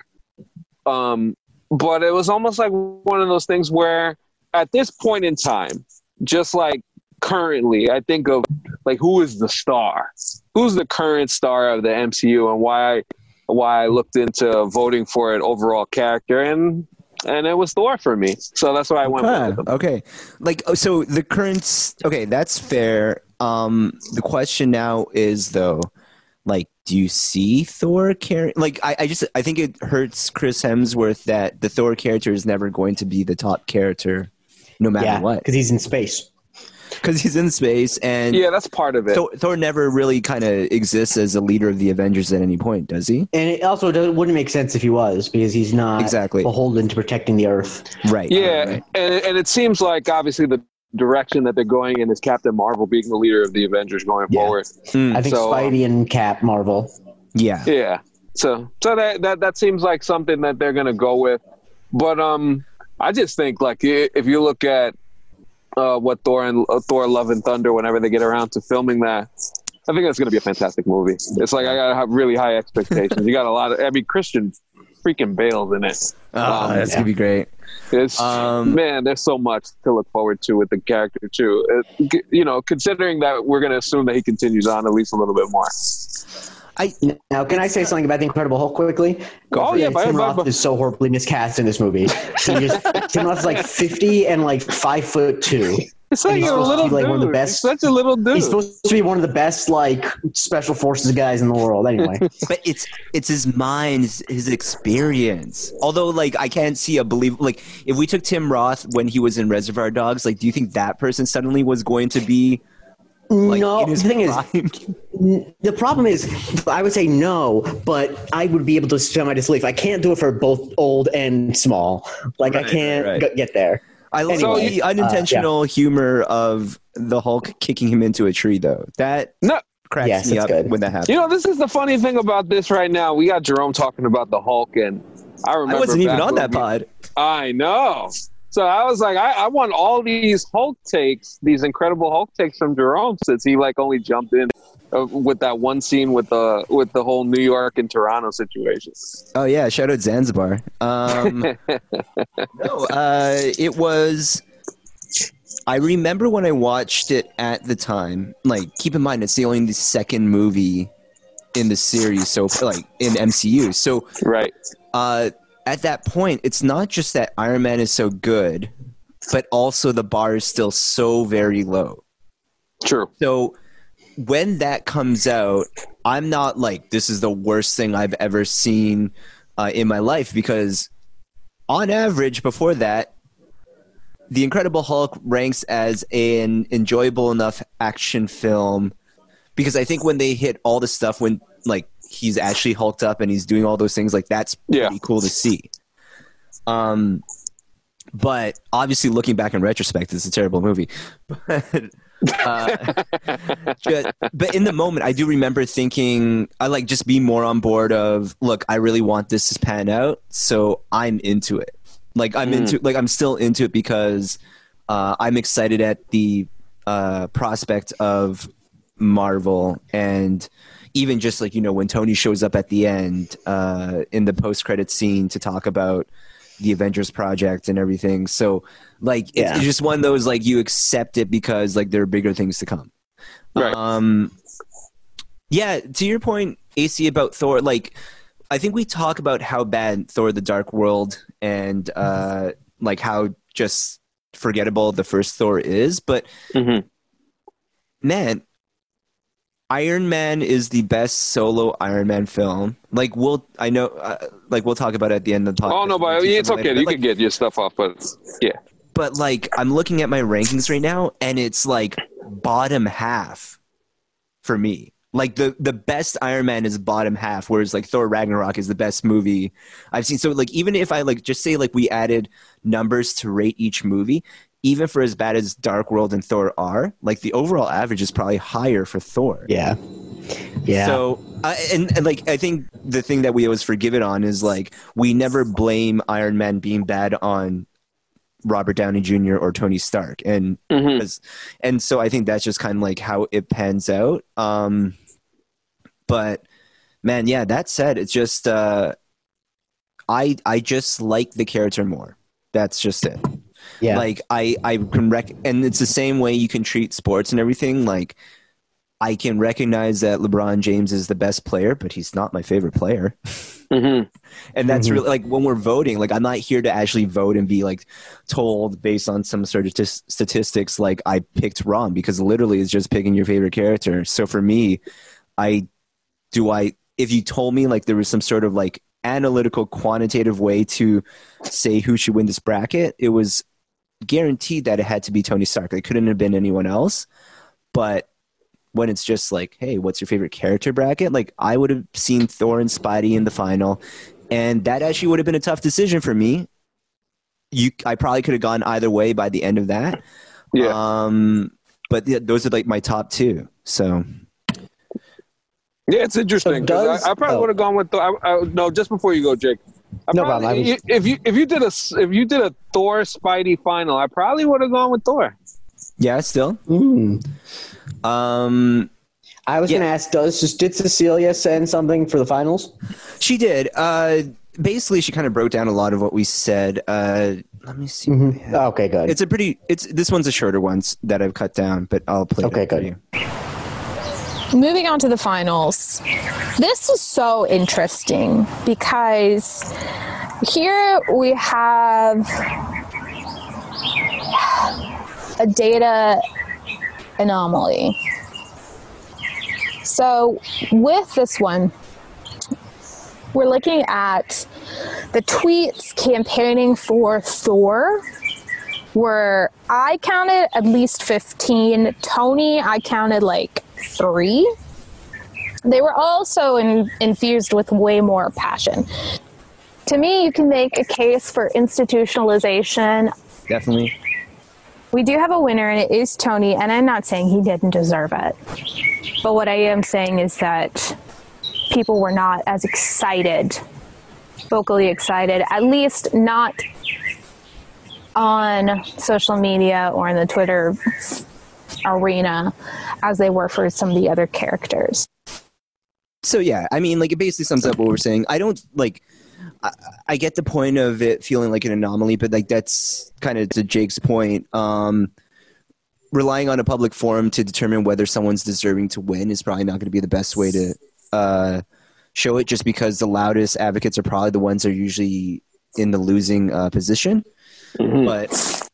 Speaker 2: Um, but it was almost like one of those things where, at this point in time, just like currently, I think of like who is the star, who's the current star of the MCU, and why why I looked into voting for an overall character, and and it was Thor for me. So that's why I went
Speaker 3: Ah,
Speaker 2: with him.
Speaker 3: okay, like oh, so the current. Okay, that's fair. Um, the question now is though, like, do you see Thor carry? Like, I, I just I think it hurts Chris Hemsworth that the Thor character is never going to be the top character, no matter
Speaker 1: yeah,
Speaker 3: what,
Speaker 1: because he's in space.
Speaker 3: because he's in space and
Speaker 2: Yeah, that's part of it.
Speaker 3: Thor, Thor never really kind of exists as a leader of the Avengers at any point, does he?
Speaker 1: And it also doesn't, wouldn't make sense if he was, because he's not
Speaker 3: Exactly.
Speaker 1: beholden to protecting the Earth.
Speaker 3: Right.
Speaker 2: Yeah,
Speaker 3: right.
Speaker 2: and and it seems like obviously the direction that they're going in is Captain Marvel being the leader of the Avengers going
Speaker 1: Yeah.
Speaker 2: forward.
Speaker 3: Mm,
Speaker 1: I think
Speaker 2: So, um,
Speaker 1: Spidey and Cap Marvel.
Speaker 3: yeah.
Speaker 2: Yeah. So so that that that seems like something that they're gonna go with. But um, I just think like if you look at uh, what Thor and uh, Thor: Love and Thunder, whenever they get around to filming that, I think that's gonna be a fantastic movie. It's like I gotta have really high expectations. you got a lot of, I mean, Christian freaking Bale's in it.
Speaker 3: Oh,
Speaker 2: Um,
Speaker 3: that's gonna be great.
Speaker 2: It's
Speaker 3: Um,
Speaker 2: man, there's so much to look forward to with the character too. It, you know, considering that we're going to assume that he continues on at least a little bit more.
Speaker 3: I
Speaker 1: Now, can I say something about the Incredible Hulk quickly?
Speaker 2: Oh, yeah, by-
Speaker 1: Tim
Speaker 2: by-
Speaker 1: Roth
Speaker 2: by-
Speaker 1: is so horribly miscast in this movie. He just, Tim Roth is like fifty and like five foot two.
Speaker 2: It's like
Speaker 1: he's
Speaker 2: a
Speaker 1: supposed to
Speaker 2: little
Speaker 1: be, like,
Speaker 2: dude.
Speaker 1: one of the
Speaker 2: He's
Speaker 1: best-
Speaker 2: such a little dude.
Speaker 1: He's supposed to be one of the best like special forces guys in the world. Anyway,
Speaker 3: but it's it's his mind, his, his experience. Although, like, I can't see a believe. Like, if we took Tim Roth when he was in Reservoir Dogs, like, do you think that person suddenly was going to be like
Speaker 1: no. The
Speaker 3: his
Speaker 1: thing is,
Speaker 3: prime?
Speaker 1: the problem is, I would say no, but I would be able to suspend my disbelief. I can't do it for both old and small. Like I can't
Speaker 3: right, right.
Speaker 1: g- get there.
Speaker 3: I love
Speaker 1: Anyway,
Speaker 3: the uh, unintentional humor of the Hulk kicking him into a tree, though. That
Speaker 2: No.
Speaker 3: cracks
Speaker 1: Yes,
Speaker 3: me up
Speaker 1: good.
Speaker 3: when that happens.
Speaker 2: you know, this is the funny thing about this right now. We got Jerome talking about the Hulk, and I remember
Speaker 3: I wasn't even on
Speaker 2: when
Speaker 3: that
Speaker 2: we-
Speaker 3: pod.
Speaker 2: I know. So I was like, I, I want all these Hulk takes, these incredible Hulk takes from Jerome, since he like only jumped in uh, with that one scene with the with the whole New York and Toronto situation.
Speaker 3: Oh yeah, shout out Zanzibar. Um, no, uh, it was. I remember when I watched it at the time. Like, keep in mind, it's the only the second movie in the series, so like in MCU. So
Speaker 2: Right.
Speaker 3: uh, at that point, it's not just that Iron Man is so good, but also the bar is still so very low.
Speaker 2: True.
Speaker 3: So when that comes out, I'm not like this is the worst thing I've ever seen uh, in my life because on average before that, The Incredible Hulk ranks as an enjoyable enough action film because I think when they hit all the stuff when like he's actually hulked up and he's doing all those things like that's
Speaker 2: Yeah.
Speaker 3: pretty cool to see. Um but obviously looking back in retrospect it's a terrible movie. But uh, ju- but in the moment, I do remember thinking I like just be more on board of look, I really want this to pan out, so I'm into it. Like I'm into like I'm still into it because uh, I'm excited at the uh, prospect of Marvel and even just like you know when Tony shows up at the end uh, in the post credit scene to talk about the Avengers project and everything. So like it's,
Speaker 1: Yeah.
Speaker 3: it's just one of those like you accept it because like there are bigger things to come.
Speaker 2: Right.
Speaker 3: Um, yeah, to your point, AC about Thor, like I think we talk about how bad Thor: The Dark World and uh, like how just forgettable the first Thor is, but
Speaker 2: Mhm.
Speaker 3: man, Iron Man is the best solo Iron Man film. Like we'll, I know, uh, like we'll talk about it at the end of the podcast.
Speaker 2: Oh no, but it's okay.
Speaker 3: later.
Speaker 2: You
Speaker 3: But,
Speaker 2: can get your stuff off, but yeah.
Speaker 3: but like I'm looking at my rankings right now, and it's like bottom half for me. Like the the best Iron Man is bottom half, whereas like Thor Ragnarok is the best movie I've seen. So like even if I like just say like we added numbers to rate each movie, even for as bad as Dark World and Thor are, like the overall average is probably higher for Thor.
Speaker 1: Yeah. Yeah.
Speaker 3: So, uh, and, and like, I think the thing that we always forgive it on is like, we never blame Iron Man being bad on Robert Downey Jr. or Tony Stark. And,
Speaker 2: Mhm.
Speaker 3: and so I think that's just kind of like how it pans out. Um, but man, yeah, that said, it's just, uh, I, I just like the character more. That's just it
Speaker 1: yeah.
Speaker 3: like i i can rec and it's the same way you can treat sports and everything like i can recognize that lebron james is the best player but he's not my favorite player
Speaker 2: Mhm.
Speaker 3: and that's
Speaker 1: Mhm.
Speaker 3: really like when we're voting like i'm not here to actually vote and be like told based on some sort of tis- statistics like i picked wrong because literally it's just picking your favorite character so for me i do i if you told me like there was some sort of like analytical quantitative way to say who should win this bracket it was guaranteed that it had to be tony stark it couldn't have been anyone else but when it's just like hey what's your favorite character bracket like i would have seen thor and spidey in the final and that actually would have been a tough decision for me you i probably could have gone either way by the end of that
Speaker 2: Yeah.
Speaker 3: um but yeah, those are like my top two so
Speaker 2: Yeah, it's interesting. 'cause
Speaker 1: does-
Speaker 2: I, I probably
Speaker 1: oh.
Speaker 2: would have gone with. Thor. I, I, no, just before you go, Jake. I
Speaker 1: No
Speaker 2: probably-
Speaker 1: problem, I was-
Speaker 2: If you if you did a if you did a Thor Spidey final, I probably would have gone with Thor.
Speaker 3: yeah still
Speaker 1: Mm.
Speaker 3: um
Speaker 1: I was
Speaker 3: Yeah.
Speaker 1: going to ask, does did Cecilia send something for the finals?
Speaker 3: She did. Uh, basically, she kind of broke down a lot of what we said. Uh, let me see. what we had.
Speaker 1: Okay, good.
Speaker 3: It's a pretty. It's this one's a shorter one that I've cut down, but I'll play.
Speaker 1: Okay,
Speaker 3: it for
Speaker 1: good.
Speaker 3: you.
Speaker 5: Moving on to the finals. This is so interesting because here we have a data anomaly. So, with this one, we're looking at the tweets campaigning for Thor were I counted at least 15. Tony, I counted like three. They were also in, infused with way more passion. To me, you can make a case for institutionalization.
Speaker 3: Definitely.
Speaker 5: We do have a winner, and it is Tony, and I'm not saying he didn't deserve it. But what I am saying is that people were not as excited, vocally excited, at least not on social media or in the Twitter arena as they were for some of the other characters.
Speaker 3: So yeah, I mean, like it basically sums up what we're saying. I don't like. I, I get the point of it feeling like an anomaly, but like that's kind of to Jake's point. Um, relying on a public forum to determine whether someone's deserving to win is probably not going to be the best way to uh, show it. Just because the loudest advocates are probably the ones that are usually in the losing uh, position. But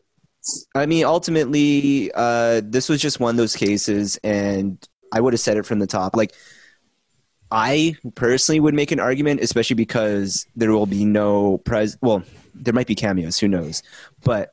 Speaker 3: I mean, ultimately, uh, this was just one of those cases, and I would have said it from the top. Like, I personally would make an argument, especially because there will be no pres. Well, there might be cameos. Who knows? But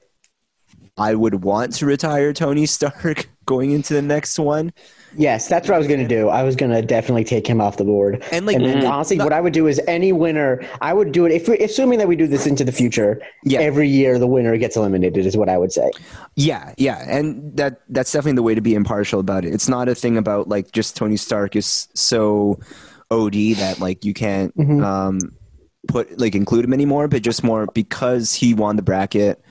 Speaker 3: I would want to retire Tony Stark going into the next one.
Speaker 1: Yes, that's what I was going to do. I was going to definitely take him off the board.
Speaker 3: And, like,
Speaker 1: then
Speaker 3: mm,
Speaker 1: honestly, what I would do is any winner, I would do it if assuming that we do this into the future.
Speaker 3: Yeah.
Speaker 1: Every year, the winner gets eliminated. Is what I would say.
Speaker 3: Yeah, yeah, and that that's definitely the way to be impartial about it. It's not a thing about like just Tony Stark is so OD that like you can't
Speaker 1: Mhm.
Speaker 3: um put like include him anymore, but just more because he won the bracket,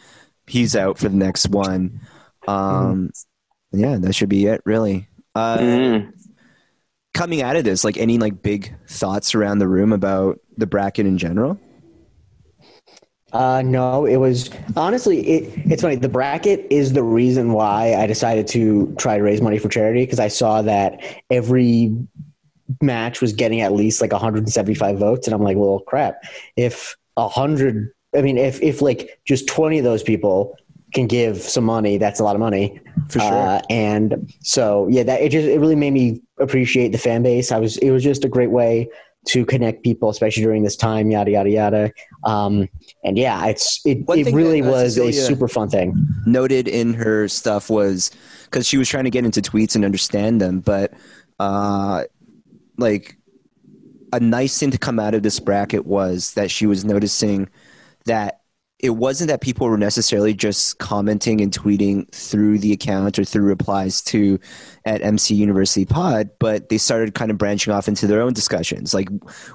Speaker 3: he's out for the next one. Um, yeah, that should be it, really. Uh,
Speaker 2: Mhm.
Speaker 3: Coming out of this, like any like big thoughts around the room about the bracket in general?
Speaker 1: Uh, no, it was honestly. It, it's funny. The bracket is the reason why I decided to try to raise money for charity because I saw that every match was getting at least like 175 votes, and I'm like, well, crap. If a hundred, I mean, if if like just 20 of those people can give some money, that's a lot of money
Speaker 3: For sure.
Speaker 1: Uh, and so yeah, that it just it really made me appreciate the fan base. I was it was just a great way to connect people, especially during this time. Yada yada yada. Um, and yeah, it's it,
Speaker 3: One
Speaker 1: it really
Speaker 3: that, uh,
Speaker 1: was a super fun thing.
Speaker 3: noted in her stuff was because she was trying to get into tweets and understand them, but uh, like a nice thing to come out of this bracket was that she was noticing that it wasn't that people were necessarily just commenting and tweeting through the account or through replies to at MC University Pod, but they started kind of branching off into their own discussions. Like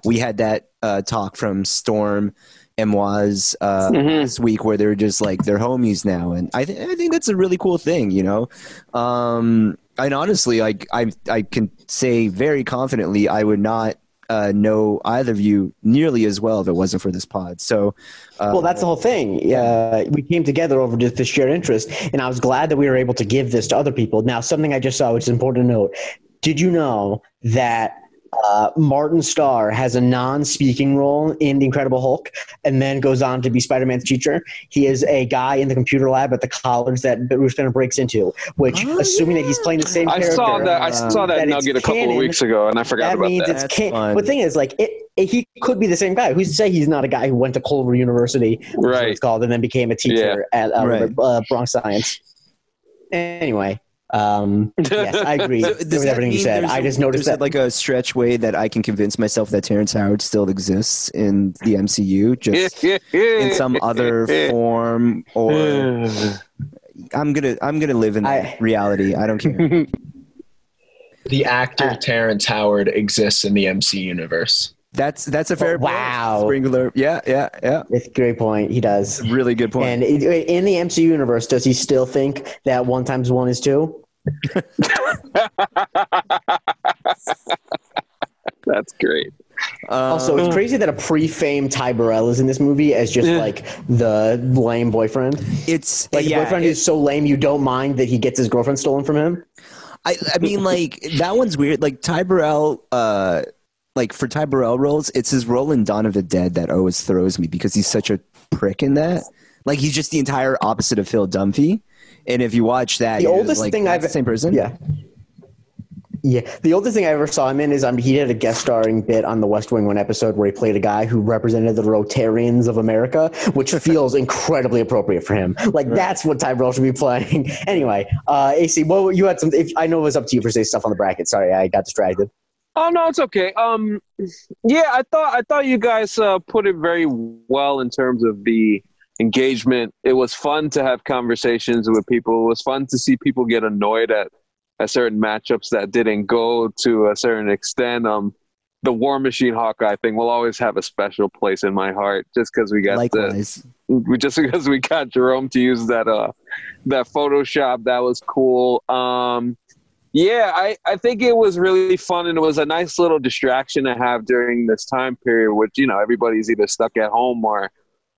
Speaker 3: we had that uh, talk from Storm and was uh,
Speaker 2: Mhm.
Speaker 3: this week where they're just like they're homies now, and I think I think that's a really cool thing, you know. Um, and honestly, like I I can say very confidently, I would not uh, know either of you nearly as well if it wasn't for this pod. So, uh,
Speaker 1: Well, that's the whole thing. Uh, we came together over just this shared interest, and I was glad that we were able to give this to other people. Now, something I just saw, which is important to note. Did you know that uh, Martin Starr has a non-speaking role in The Incredible Hulk, and then goes on to be Spider-Man's teacher? He is a guy in the computer lab at the college that Bruce Banner breaks into. Which,
Speaker 3: Oh,
Speaker 1: assuming that he's playing the same
Speaker 2: I
Speaker 1: character,
Speaker 2: saw that. I saw that,
Speaker 1: that
Speaker 2: nugget a couple
Speaker 1: canon,
Speaker 2: of weeks ago, and I forgot
Speaker 1: that
Speaker 2: about
Speaker 1: means
Speaker 2: that.
Speaker 1: it's
Speaker 3: That's
Speaker 1: can-
Speaker 3: fun.
Speaker 1: But the thing is, like, it, it, he could be the same guy. Who's to say he's not a guy who went to Culver University, which what
Speaker 2: Right.
Speaker 1: it's called, and then became a teacher at uh,
Speaker 3: Right.
Speaker 1: uh, Bronx Science. Anyway, um, yes, I agree
Speaker 3: So
Speaker 1: with
Speaker 3: does that
Speaker 1: everything you said.
Speaker 3: I
Speaker 1: I
Speaker 3: a-
Speaker 1: just noticed that.
Speaker 3: like a stretch way that I can convince myself that Terrence Howard still exists in the MCU, just in some other form, or I'm gonna I'm gonna live in that
Speaker 1: I-
Speaker 3: reality. I don't care.
Speaker 6: The actor
Speaker 1: Uh,
Speaker 6: Terrence Howard exists in the MC universe.
Speaker 3: That's that's a fair
Speaker 1: Oh, wow.
Speaker 3: point. Sprinkler. Yeah, yeah, yeah.
Speaker 1: It's a great point. He does.
Speaker 3: Really good point.
Speaker 1: And in the MCU universe, does he still think that one times one is two?
Speaker 2: That's great.
Speaker 1: Also, it's crazy that a pre-fame Ty Burrell is in this movie as just
Speaker 2: Yeah.
Speaker 1: like the lame boyfriend.
Speaker 3: it's
Speaker 1: Like
Speaker 3: yeah,
Speaker 1: a boyfriend
Speaker 3: it-
Speaker 1: who's so lame you don't mind that he gets his girlfriend stolen from him.
Speaker 3: I, I mean, like that one's weird. Like Ty Burrell, uh, like for Ty Burrell roles, it's his role in Dawn of the Dead that always throws me because he's such a prick in that. Like he's just the entire opposite of Phil Dunphy. And if you watch that,
Speaker 1: The oldest
Speaker 3: like,
Speaker 1: thing I've
Speaker 3: the same person.
Speaker 1: Yeah. Yeah, the oldest thing I ever saw him in is um, he did a guest starring bit on the West Wing one episode where he played a guy who represented the Rotarians of America, which feels incredibly appropriate for him. Like that's what Ty Burrell should be playing. anyway, uh, AC, well, you had some. If I know it was up to you for say stuff on the bracket. Sorry, I got distracted.
Speaker 2: Oh no, it's okay. Um, yeah, I thought I thought you guys uh, put it very well in terms of the engagement. It was fun to have conversations with people. It was fun to see people get annoyed at at certain matchups that didn't go to a certain extent. Um, the War Machine Hawkeye thing will always have a special place in my heart, just because we got the we just because we got Jerome to use that uh that Photoshop that was cool. Um yeah, I, I think it was really fun and it was a nice little distraction to have during this time period, which you know everybody's either stuck at home or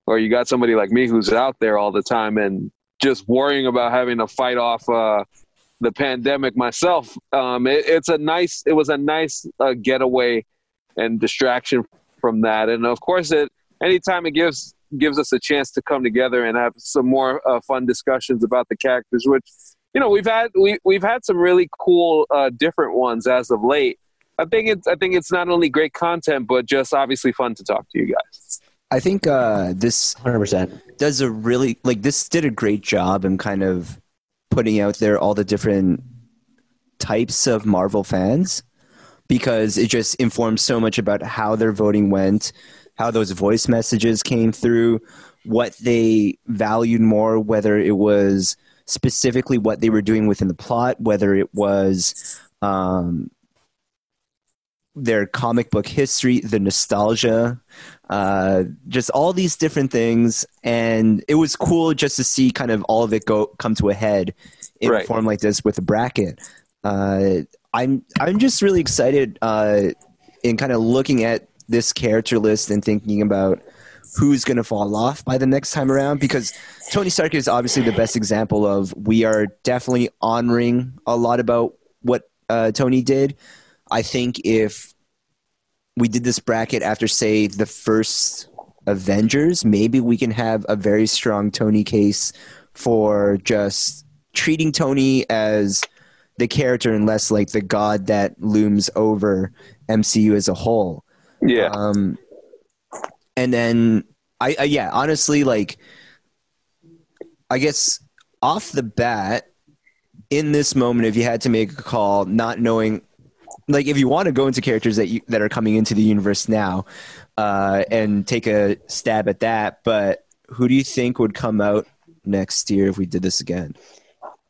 Speaker 2: or you got somebody like me who's out there all the time and just worrying about having to fight off uh the pandemic myself. Um, it, it's a nice, it was a nice uh, getaway and distraction from that. And of course, it anytime it gives gives us a chance to come together and have some more uh, fun discussions about the characters, which you know we've had we we've had some really cool uh, different ones as of late. I think it's I think it's not only great content, but just obviously fun to talk to you guys.
Speaker 3: I think uh, this
Speaker 1: Hundred percent.
Speaker 3: does a really like this did a great job in kind of putting out there all the different types of Marvel fans because it just informs so much about how their voting went, how those voice messages came through, what they valued more, whether it was specifically what they were doing within the plot, whether it was um, their comic book history, the nostalgia. uh, just all these different things, and it was cool just to see kind of all of it go come to a head in
Speaker 2: Right.
Speaker 3: a form like this with a bracket. Uh, I'm I'm just really excited uh, in kind of looking at this character list and thinking about who's going to fall off by the next time around because Tony Stark is obviously the best example of we are definitely honoring a lot about what uh, Tony did. I think if we did this bracket after, say, the first Avengers, maybe we can have a very strong Tony case for just treating Tony as the character and less like the god that looms over MCU as a whole.
Speaker 2: Yeah.
Speaker 3: Um, and then I, I yeah, honestly, like I guess off the bat, in this moment, if you had to make a call, not knowing, like if you want to go into characters that you that are coming into the universe now, uh, and take a stab at that, but who do you think would come out next year if we did this again?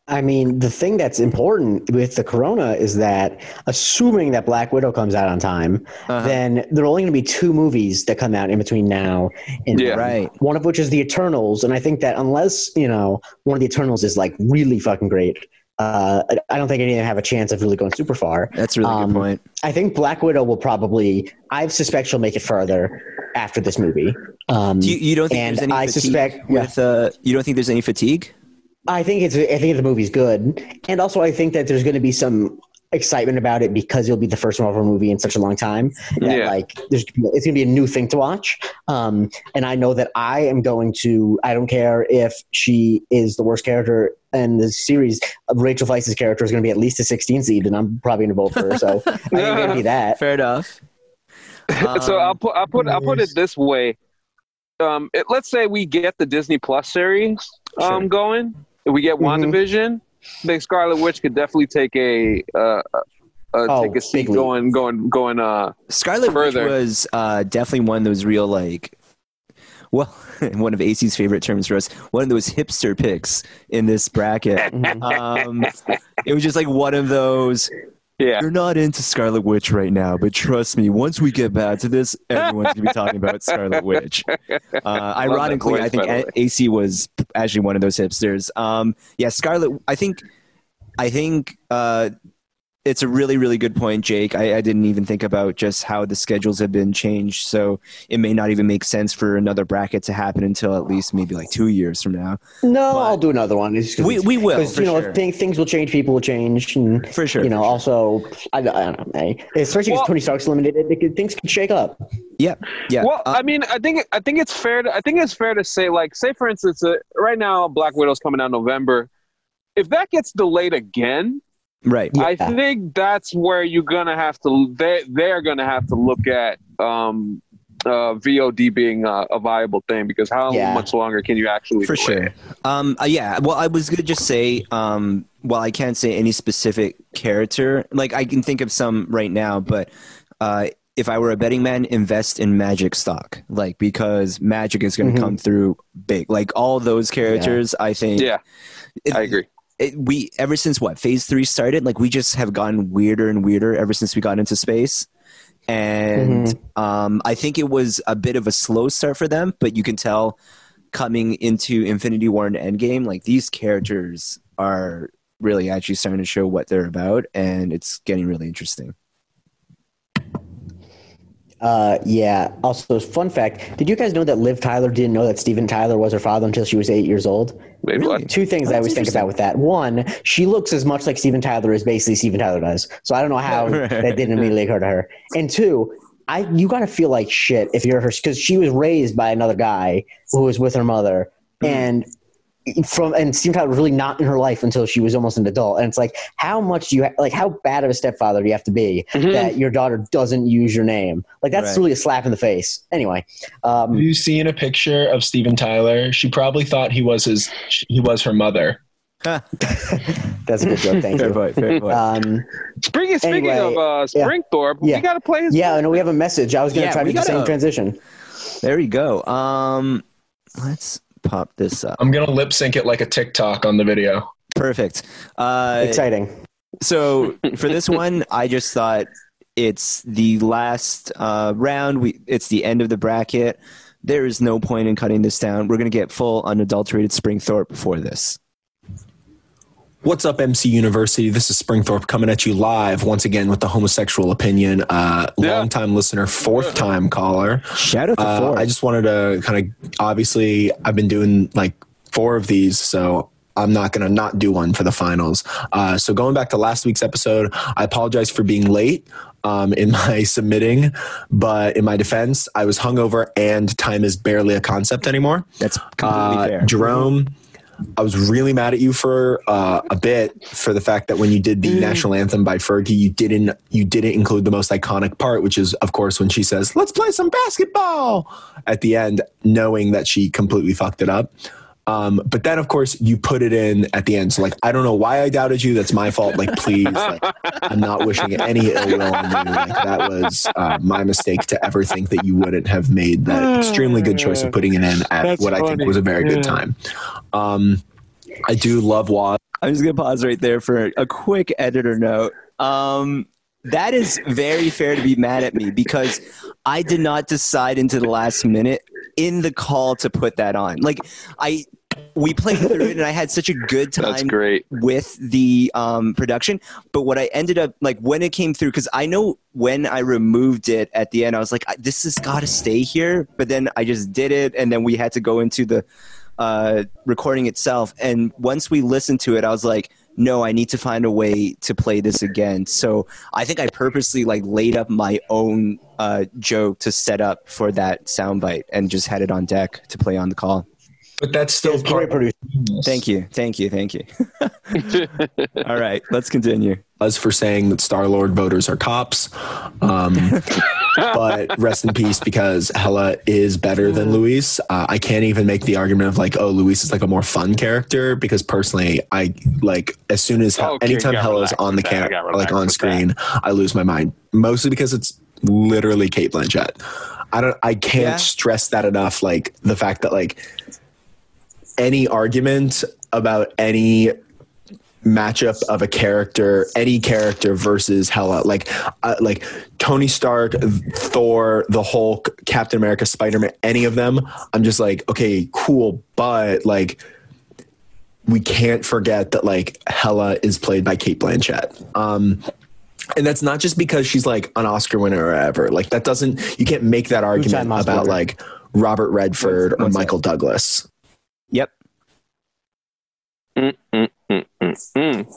Speaker 1: I mean, the thing that's important with the corona is that assuming that Black Widow comes out on time,
Speaker 3: Uh-huh.
Speaker 1: then there are only going to be two movies that come out in between now and
Speaker 2: Yeah.
Speaker 3: Right.
Speaker 1: One of which is the Eternals, and I think that unless you know one of the Eternals is like really fucking great, uh, I- I don't think any of them have a chance of really going super far.
Speaker 3: That's a really
Speaker 1: Um,
Speaker 3: good point.
Speaker 1: I think Black Widow will probably. I suspect she'll make it further after this movie. Um,
Speaker 3: Do you, you don't think
Speaker 1: and
Speaker 3: there's any
Speaker 1: I
Speaker 3: fatigue
Speaker 1: suspect-
Speaker 3: with uh, you don't think there's any fatigue?
Speaker 1: I think it's. I think the movie's good, and also I think that there's going to be some excitement about it because it'll be the first Marvel movie in such a long time. That,
Speaker 2: Yeah.
Speaker 1: Like, there's it's going to be a new thing to watch. Um, and I know that I am going to. I don't care if she is the worst character in the series. Rachel Weisz's character is going to be at least a 16 seed, and I'm probably going to vote for her. So I think it's going to be that.
Speaker 3: Fair enough.
Speaker 2: so I'll
Speaker 3: Um,
Speaker 2: put I'll put I'll put it this way. Um, it, let's say we get the Disney Plus series um,
Speaker 3: Sure.
Speaker 2: going. If we get
Speaker 1: Mhm.
Speaker 2: WandaVision, I think Scarlet Witch could definitely take a uh, uh,
Speaker 1: Oh,
Speaker 2: take a seat going going going. Uh,
Speaker 3: Scarlet Witch
Speaker 2: Further.
Speaker 3: was uh, definitely one of those real like, well, one of AC's favorite terms for us, one of those hipster picks in this bracket. um, it was just like one of those.
Speaker 2: Yeah,
Speaker 3: You're not into Scarlet Witch right now, but trust me, once we get back to this, everyone's gonna be talking about Scarlet Witch. Uh, ironically,
Speaker 2: voice,
Speaker 3: I think A- AC was actually one of those hipsters. Um, yeah, Scarlet. I think, I think uh, it's a really, really good point, Jake. I, I didn't even think about just how the schedules have been changed, so it may not even make sense for another bracket to happen until at least maybe like two years from now.
Speaker 1: No,
Speaker 3: But-
Speaker 1: I'll do another one. It's 'cause
Speaker 3: We
Speaker 1: it's-
Speaker 3: we will
Speaker 1: 'cause,
Speaker 3: for
Speaker 1: you know,
Speaker 3: sure.
Speaker 1: things, things will change, people will change, and
Speaker 3: For sure,
Speaker 1: You know,
Speaker 3: sure.
Speaker 1: also, I, I don't know, especially
Speaker 2: Well-
Speaker 1: because Tony Stark's limited, it, it, things could shake up.
Speaker 3: yeah, yeah.
Speaker 2: Well,
Speaker 3: Uh,
Speaker 2: I mean, I think I think it's fair. To, I think it's fair to say, like, say for instance, uh, right now Black Widow's coming out November. If that gets delayed again,
Speaker 3: right.
Speaker 1: Yeah.
Speaker 2: I think that's where you're gonna have to. They they're gonna have to look at um, uh, VOD being uh, a viable thing because how
Speaker 1: Yeah.
Speaker 2: much longer can you actually
Speaker 3: for sure
Speaker 2: it?
Speaker 3: um uh, yeah well i was gonna just say um well i can't say any specific character like i can think of some right now but uh if i were a betting man invest in magic stock like because magic is going to
Speaker 1: Mhm.
Speaker 3: come through big like all those characters i think
Speaker 2: Yeah,
Speaker 3: it-
Speaker 2: I agree.
Speaker 3: It, we ever since what phase three started like we just have gotten weirder and weirder ever since we got into space. And um, i think it was a bit of a slow start for them but you can tell coming into infinity war and endgame like these characters are really actually starting to show what they're about and it's getting really interesting
Speaker 1: Uh, yeah. Also, fun fact: Did you guys know that Liv Tyler didn't know that Steven Tyler was her father until she was eight years old?
Speaker 2: Maybe
Speaker 3: Really?
Speaker 1: Two things I always think about with that. One, she looks as much like Steven Tyler as basically Steven Tyler does. So I don't know how
Speaker 3: Right.
Speaker 1: that didn't immediately occur to her. And two, I you got to feel like shit if you're her because she was raised by another guy who was with her mother,
Speaker 3: Mm-hmm.
Speaker 1: and from and Steven Tyler was really not in her life until she was almost an adult. And it's like, how much do you ha- like? How bad of a stepfather do you have to be
Speaker 2: Mhm.
Speaker 1: that your daughter doesn't use your name? Like that's
Speaker 3: Right.
Speaker 1: really a slap in the face. Anyway,
Speaker 6: Have
Speaker 1: um,
Speaker 6: you seen a picture of Steven Tyler? She probably thought he was his he was her mother.
Speaker 1: that's a good joke. Thank
Speaker 3: fair
Speaker 1: you.
Speaker 3: point fair point
Speaker 1: Um,
Speaker 2: Speaking speaking
Speaker 1: Anyway,
Speaker 2: of uh. Springthorpe,
Speaker 1: Yeah.
Speaker 2: we gotta play his.
Speaker 1: yeah, I know we have a message. I was going to
Speaker 3: Yeah,
Speaker 1: try to
Speaker 3: we
Speaker 1: do the same transition.
Speaker 3: there we go um let's pop this up
Speaker 6: I'm gonna lip sync it like a TikTok on the video.
Speaker 3: perfect uh
Speaker 1: Exciting.
Speaker 3: So for this one, I just thought it's the last uh, round. We it's the end of the bracket. There is no point in cutting this down. We're going to get full unadulterated Springthorpe before this.
Speaker 6: What's up, MC University? This is Springthorpe coming at you live once again with the homosexual opinion. Uh,
Speaker 2: Yeah.
Speaker 6: Long time listener, fourth time caller.
Speaker 3: Shout out to
Speaker 6: Uh,
Speaker 3: Thor.
Speaker 6: I just wanted to kind of obviously I've been doing like four of these, so I'm not gonna not do one for the finals. Uh, so going back to last week's episode, I apologize for being late um, in my submitting, but in my defense, I was hungover and time is barely a concept anymore.
Speaker 3: That's completely
Speaker 6: Uh,
Speaker 3: fair.
Speaker 6: Jerome, I was really mad at you for uh, a bit for the fact that when you did the
Speaker 3: Mm.
Speaker 6: national anthem by Fergie, you didn't you didn't include the most iconic part, which is of course when she says, "Let's play some basketball" at the end, knowing that she completely fucked it up. Um, but then, of course, you put it in at the end. So, like, I don't know why I doubted you. That's my fault. Like, please, like, I'm not wishing any ill will on you. Like, that was uh, my mistake to ever think that you wouldn't have made that extremely good choice of putting it in at
Speaker 2: That's
Speaker 6: what I think was a very good time. Um, I do love Waz.
Speaker 3: I'm just gonna pause right there for a quick editor note. Um, that is very fair to be mad at me because I did not decide into the last minute in the call to put that on. Like I, we played through it and I had such a good time That's
Speaker 2: great.
Speaker 3: with the um, production. But what I ended up like when it came through, because I know when I removed it at the end, I was like, this has got to stay here. But then I just did it, and then we had to go into the uh, recording itself. And once we listened to it, I was like, no, I need to find a way to play this again. So I think I purposely like laid up my own uh, joke to set up for that soundbite and just had it on deck to play on the call.
Speaker 6: But that's still
Speaker 1: It's
Speaker 6: part
Speaker 1: great
Speaker 6: of.
Speaker 3: Thank you, thank you, thank you. All right, let's continue.
Speaker 6: As for saying that Star Lord voters are cops. Um, but rest in peace because Hela is better than Luis. Uh, I can't even make the argument of like, oh, Luis is like a more fun character because personally, I like as soon as
Speaker 2: Okay,
Speaker 6: anytime
Speaker 2: got Hela's
Speaker 6: on the
Speaker 2: with that. I got
Speaker 6: camera, like on
Speaker 2: with
Speaker 6: screen, I lose my mind. Mostly because it's literally Cate Blanchett. I don't. I can't
Speaker 3: Yeah.
Speaker 6: stress that enough. Like the fact that like any argument about any matchup of a character, any character versus Hela, like uh, like Tony Stark, Thor, the Hulk, Captain America, Spider Man, any of them. I'm just like, okay, cool, but like we can't forget that like Hela is played by Cate Blanchett. Um, and that's not just because she's like an Oscar winner or ever. Like that doesn't you can't make that argument about like Robert Redford or Michael Douglas.
Speaker 3: Yep.
Speaker 2: Mm,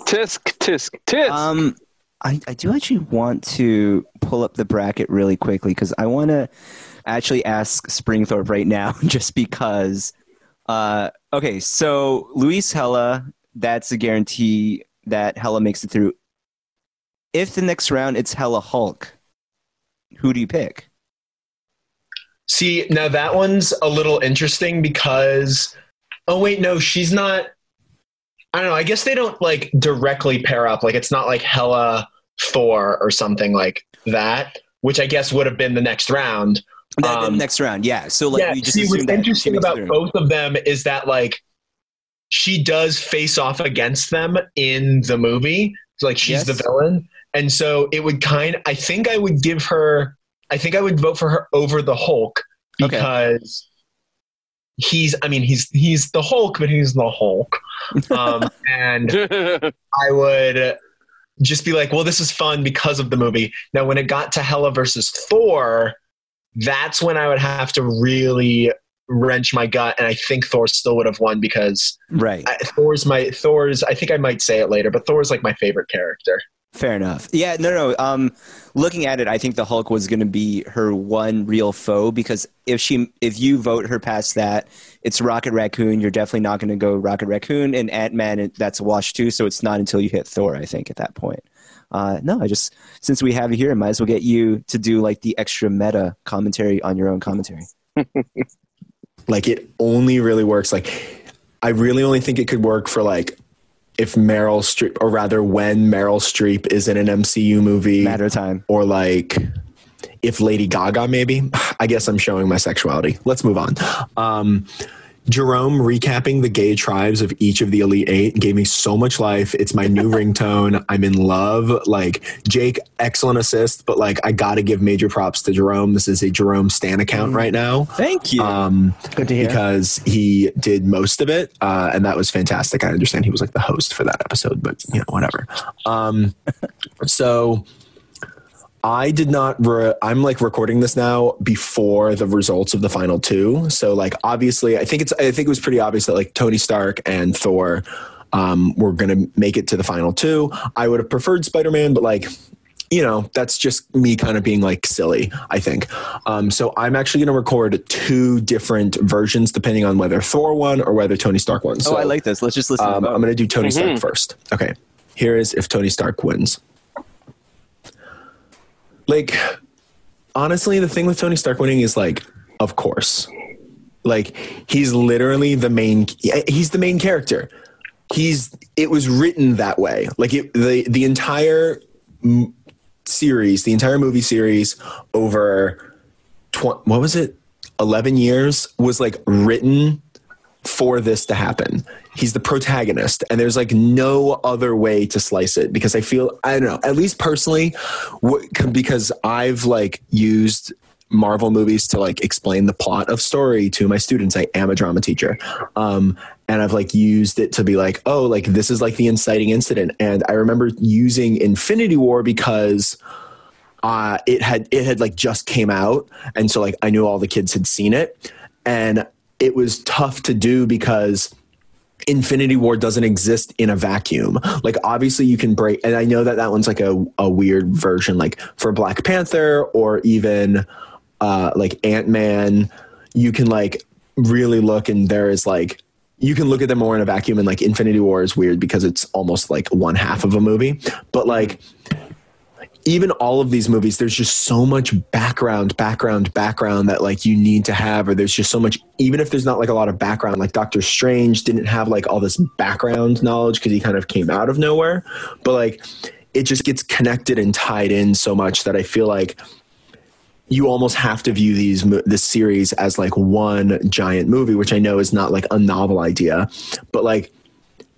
Speaker 2: tisk, tisk, tisk.
Speaker 3: Um, I, I do actually want to pull up the bracket really quickly because I want to actually ask Springthorpe right now, just because. Uh, okay, so Luis Hela, that's a guarantee that Hela makes it through. If the next round it's Hela Hulk, who do you pick?
Speaker 6: See, now that one's a little interesting because oh wait, no, she's not I don't know, I guess they don't like directly pair up. Like it's not like Hela Thor or something like that, which I guess would have been the next round. Um,
Speaker 3: next round, yeah. So like
Speaker 6: yeah,
Speaker 3: we just
Speaker 6: see what's interesting about
Speaker 3: through.
Speaker 6: both of them is that like she does face off against them in the movie. Like she's
Speaker 3: Yes.
Speaker 6: the villain. And so it would kind I think I would give her I think I would vote for her over the Hulk because he's I mean he's he's the Hulk, but he's the Hulk. Um, and I would just be like, well, this is fun because of the movie. Now, when it got to Hela versus Thor, that's when I would have to really wrench my gut, and I think Thor still would have won because
Speaker 3: Right.
Speaker 6: I, Thor's my Thor's. I think I might say it later, but Thor's like my favorite character.
Speaker 3: Fair enough. Yeah, no, no. Um, looking at it, I think the Hulk was going to be her one real foe because if she, if you vote her past that, it's Rocket Raccoon. You're definitely not going to go Rocket Raccoon and Ant Man. That's a wash too. So it's not until you hit Thor, I think, at that point. Uh, no, I just since we have you here, I might as well get you to do like the extra meta commentary on your own commentary.
Speaker 6: Like it only really works. Like I really only think it could work for like if Meryl Streep, or rather when Meryl Streep is in an MCU movie,
Speaker 3: Matter of time.
Speaker 6: or like if Lady Gaga, maybe. I guess I'm showing my sexuality. Let's move on. Um, Jerome recapping the gay tribes of each of the Elite Eight gave me so much life. It's my new ringtone. I'm in love. Like Jake, excellent assist, but like I gotta give major props to Jerome. This is a Jerome Stan account right now.
Speaker 3: Thank you.
Speaker 6: Um,
Speaker 1: Good to hear.
Speaker 6: because he did most of it, uh, and that was fantastic. I understand he was like the host for that episode, but you know, whatever. Um, so I did not. Re- I'm like recording this now before the results of the final two. So like, obviously, I think it's. I think it was pretty obvious that like Tony Stark and Thor um, were going to make it to the final two. I would have preferred Spider Man, but like you know, that's just me kind of being like silly, I think. Um, so I'm actually going to record two different versions depending on whether Thor won or whether Tony Stark won. So
Speaker 3: oh, I like this. Let's just listen.
Speaker 6: um, I'm going to do Tony Stark first. Okay. Here is if Tony Stark wins. Like, honestly, the thing with Tony Stark winning is like, of course. Like, he's literally the main, he's the main character. He's, it was written that way. Like, it, the, the entire m- series, the entire movie series over, tw- what was it? 11 years was like written for this to happen. He's the protagonist, and there's like no other way to slice it because I feel I don't know. At least personally, because I've like used Marvel movies to like explain the plot of story to my students. I am a drama teacher, um, and I've like used it to be like, oh, like this is like the inciting incident. And I remember using Infinity War because uh, it had it had like just came out, and so like I knew all the kids had seen it, and it was tough to do because Infinity War doesn't exist in a vacuum. Like obviously you can break, and I know that that one's like a a weird version, like for Black Panther or even uh, like Ant Man. You can like really look, and there is like you can look at them more in a vacuum, and like Infinity War is weird because it's almost like one half of a movie, but like even all of these movies there's just so much background background background that like you need to have or there's just so much even if there's not like a lot of background like doctor strange didn't have like all this background knowledge because he kind of came out of nowhere but like it just gets connected and tied in so much that i feel like you almost have to view these this series as like one giant movie which i know is not like a novel idea but like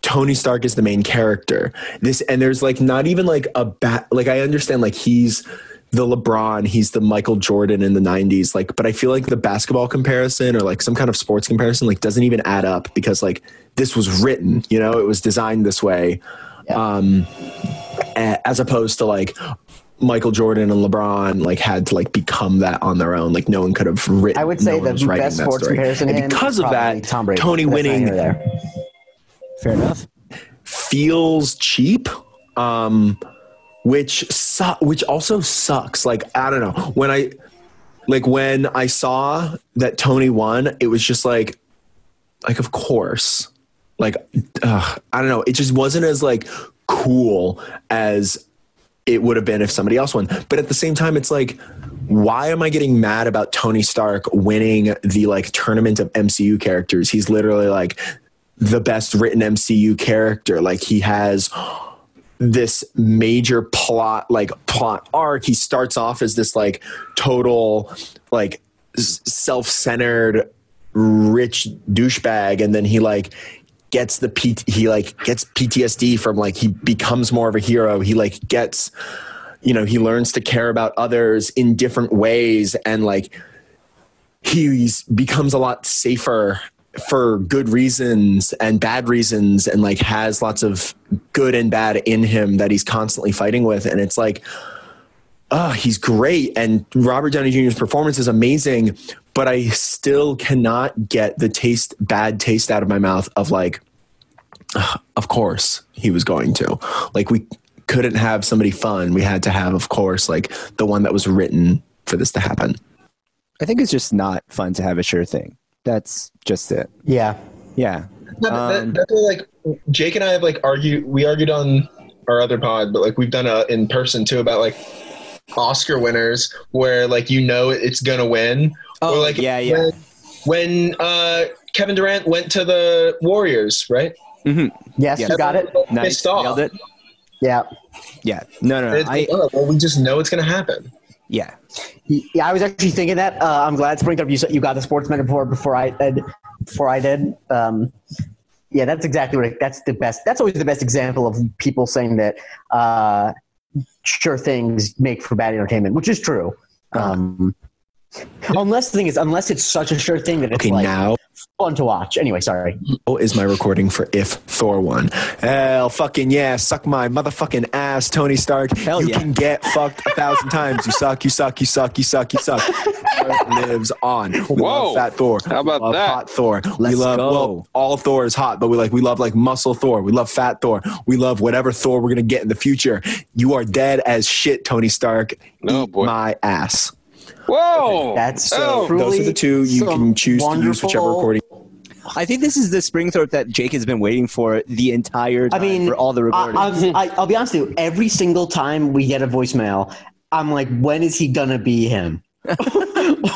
Speaker 6: Tony Stark is the main character. This and there's like not even like a bat like I understand like he's the LeBron, he's the Michael Jordan in the 90s like but I feel like the basketball comparison or like some kind of sports comparison like doesn't even add up because like this was written, you know, it was designed this way. Um as opposed to like Michael Jordan and LeBron like had to like become that on their own. Like no one could have written.
Speaker 1: I would say
Speaker 6: one
Speaker 1: the best sports
Speaker 6: story.
Speaker 1: comparison
Speaker 6: and because of that,
Speaker 1: Tom Brady.
Speaker 6: Tony
Speaker 1: That's
Speaker 6: winning
Speaker 1: there.
Speaker 3: Fair enough.
Speaker 6: feels cheap um which su- which also sucks. Like i don't know. When i like when i saw that tony won it was just like like of course. Like i don't know. It just wasn't as like cool as it would have been if somebody else won. But at the same time it's like why am i getting mad about tony stark winning the like tournament of mcu characters? He's literally like the best written MCU character. Like he has this major plot, like plot arc. He starts off as this like total, like self-centered, rich douchebag, and then he like gets the P- he like gets PTSD from like he becomes more of a hero. He like gets, you know, he learns to care about others in different ways, and like he becomes a lot safer for good reasons and bad reasons and like has lots of good and bad in him that he's constantly fighting with. And it's like oh he's great. And robert downey jr's performance is amazing but i still cannot get the taste bad taste out of my mouth of like "Ugh, of course he was going to. Like we couldn't have somebody fun. We had to have of course like the one that was written for this to happen.
Speaker 3: I think it's just not fun to have a sure thing. That's just it.
Speaker 1: Yeah.
Speaker 3: Yeah.
Speaker 7: No, but that-
Speaker 3: Um,
Speaker 7: that's like Jake and I have like argued. We argued on our other pod, but like we've done a in person too about like Oscar winners where like you know it's gonna win.
Speaker 3: Oh,
Speaker 7: or like
Speaker 3: yeah, yeah.
Speaker 7: When, when uh, Kevin Durant went to the Warriors, right?
Speaker 1: Yes,
Speaker 3: Yes.
Speaker 1: you got it.
Speaker 3: Nice.
Speaker 7: Off.
Speaker 3: Nailed it.
Speaker 1: Yeah.
Speaker 3: Yeah. No, no, no. I,
Speaker 7: like, oh, well, we just know it's gonna happen.
Speaker 3: Yeah.
Speaker 1: Yeah, I was actually thinking that. Uh, I'm glad Spring up you, you got the sports metaphor before I did. before I did. Um, yeah, that's exactly what. That's the best. That's always the best example of people saying that uh, sure things make for bad entertainment, which is true. Um, unless the thing is, unless it's such a sure thing that it's
Speaker 6: Okay,
Speaker 1: like
Speaker 6: now
Speaker 1: fun to watch. Anyway, sorry.
Speaker 6: Oh, is my recording for if Thor won. Hell fucking yeah, suck my motherfucking ass, Tony Stark.
Speaker 3: Hell
Speaker 6: you
Speaker 3: yeah.
Speaker 6: can get fucked a thousand times. You suck, you suck, you suck, you suck, you suck. Thor lives on. We
Speaker 2: Whoa.
Speaker 6: love fat Thor.
Speaker 2: How about
Speaker 6: we love
Speaker 2: that?
Speaker 6: hot Thor. we
Speaker 3: Let's
Speaker 6: love
Speaker 3: go.
Speaker 6: well, all Thor is hot, but we like we love like muscle Thor. We love fat Thor. We love whatever Thor we're gonna get in the future. You are dead as shit, Tony Stark.
Speaker 2: Oh,
Speaker 6: Eat
Speaker 2: boy.
Speaker 6: my ass.
Speaker 2: Whoa!
Speaker 1: That's
Speaker 2: Oh.
Speaker 1: truly
Speaker 6: Those are the two you can choose to use whichever recording.
Speaker 3: I think this is the Springthorpe that Jake has been waiting for the entire
Speaker 1: I mean,
Speaker 3: for all the recordings.
Speaker 1: I'll, I, I'll be honest with you. Every single time we get a voicemail, I'm like, when is he gonna be him?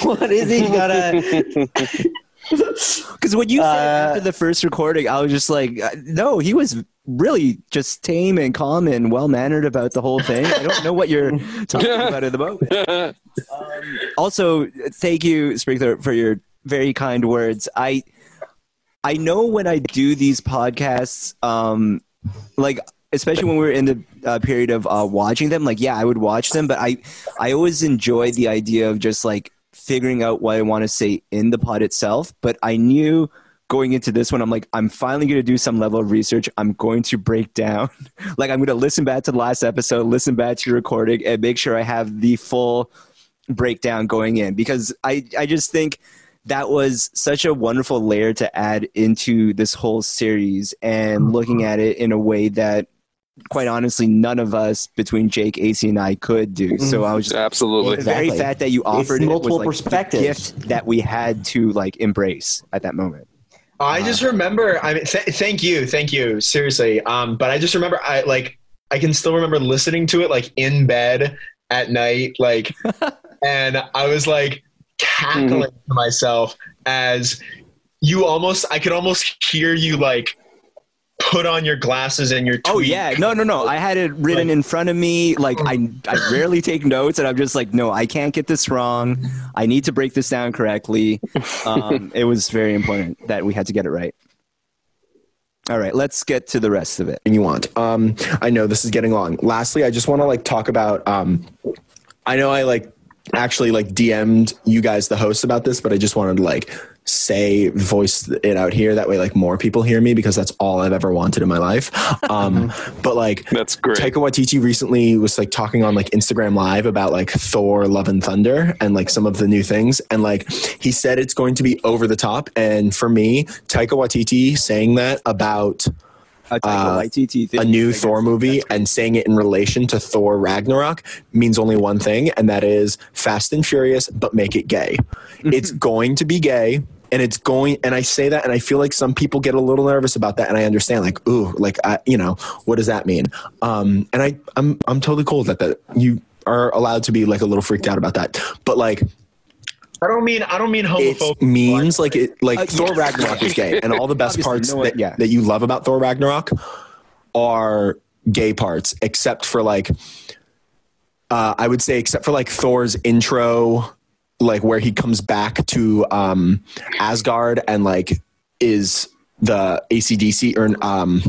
Speaker 1: what is he gonna?
Speaker 3: Because when you said
Speaker 1: Uh,
Speaker 3: after the first recording, I was just like, uh, no, he was really just tame and calm and well mannered about the whole thing. I don't know what you're talking about at the moment. also, thank you, Springthorpe, for your very kind words. I I know when I do these podcasts, um, like especially when we're in the uh, period of uh, watching them, like yeah, I would watch them, but I I always enjoy the idea of just like figuring out what I want to say in the pod itself. But I knew going into this one, I'm like, I'm finally going to do some level of research. I'm going to break down, like I'm going to listen back to the last episode, listen back to your recording, and make sure I have the full breakdown going in because I I just think that was such a wonderful layer to add into this whole series and mm-hmm. looking at it in a way that quite honestly none of us between Jake, AC and I could do. So mm-hmm. I was just
Speaker 2: Absolutely.
Speaker 3: the very
Speaker 1: Exactly.
Speaker 3: fact that you offered it was
Speaker 1: multiple
Speaker 3: like
Speaker 1: perspectives.
Speaker 3: the gift that we had to like embrace at that moment.
Speaker 7: I just remember. I mean, th- thank you, thank you, seriously. Um, but I just remember, I like, I can still remember listening to it like in bed at night, like, and I was like cackling to myself as you almost, I could almost hear you like put on your glasses and your.
Speaker 3: Oh yeah, no, no, no. I had it written
Speaker 7: Like-
Speaker 3: in front of me. Like I, I rarely take notes, and I'm just like, no, I can't get this wrong. I need to break this down correctly. Um, it was very important that we had to get it right. All right, let's get to the rest of it.
Speaker 6: And you want. Um, I know this is getting long. Lastly, I just want to like talk about. Um, I know I like actually like DM'd you guys the hosts about this, but I just wanted to like say voice it out here that way like more people hear me because that's all I've ever wanted in my life. Um, but like
Speaker 2: That's great.
Speaker 6: Taika Waititi recently was like talking on like Instagram Live about like Thor: Love and Thunder and like some of the new things, and like he said it's going to be over the top. And for me, Taika Waititi saying that about
Speaker 3: Taika
Speaker 6: Uh,
Speaker 3: thing.
Speaker 6: a new Thor movie and saying it in relation to Thor Ragnarok means only one thing, and that is Fast and Furious, but make it gay. it's going to be gay. And it's going, and I say that, and I feel like some people get a little nervous about that, and I understand, like, ooh, like, I, you know, what does that mean? Um, and I, I'm, I'm totally cool with that. That you are allowed to be like a little freaked out about that, but like,
Speaker 7: I don't mean, I don't mean homophobic.
Speaker 6: it means like it like
Speaker 3: Uh,
Speaker 6: Thor
Speaker 3: yes.
Speaker 6: Ragnarok is gay, and all the best parts
Speaker 3: no one-
Speaker 6: that,
Speaker 3: yeah.
Speaker 6: that you love about Thor Ragnarok are gay parts, except for like uh, I would say except for like Thor's intro, like where he comes back to um, Asgard and like is the ACDC or um.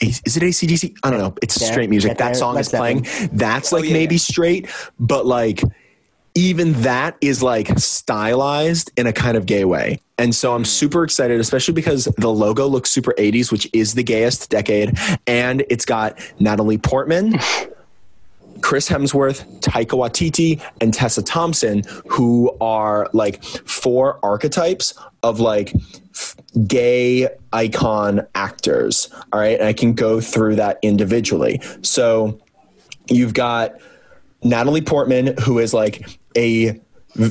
Speaker 6: Is is it ACDC? I don't know. It's
Speaker 1: Yeah,
Speaker 6: straight music. That
Speaker 1: there.
Speaker 6: song is playing. That's like
Speaker 3: yeah,
Speaker 6: maybe
Speaker 3: yeah.
Speaker 6: straight, but like even that is like stylized in a kind of gay way. And so I'm super excited, especially because the logo looks super 80s, which is the gayest decade. And it's got Natalie Portman, Chris Hemsworth, Taika Waititi, and Tessa Thompson, who are like four archetypes of like f- gay icon actors. All right. And I can go through that individually. So you've got Natalie Portman, who is like a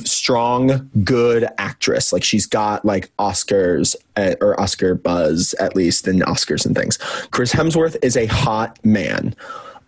Speaker 6: strong, good actress. Like she's got like Oscars uh, or Oscar buzz at least, and Oscars and things. Chris Hemsworth is a hot man.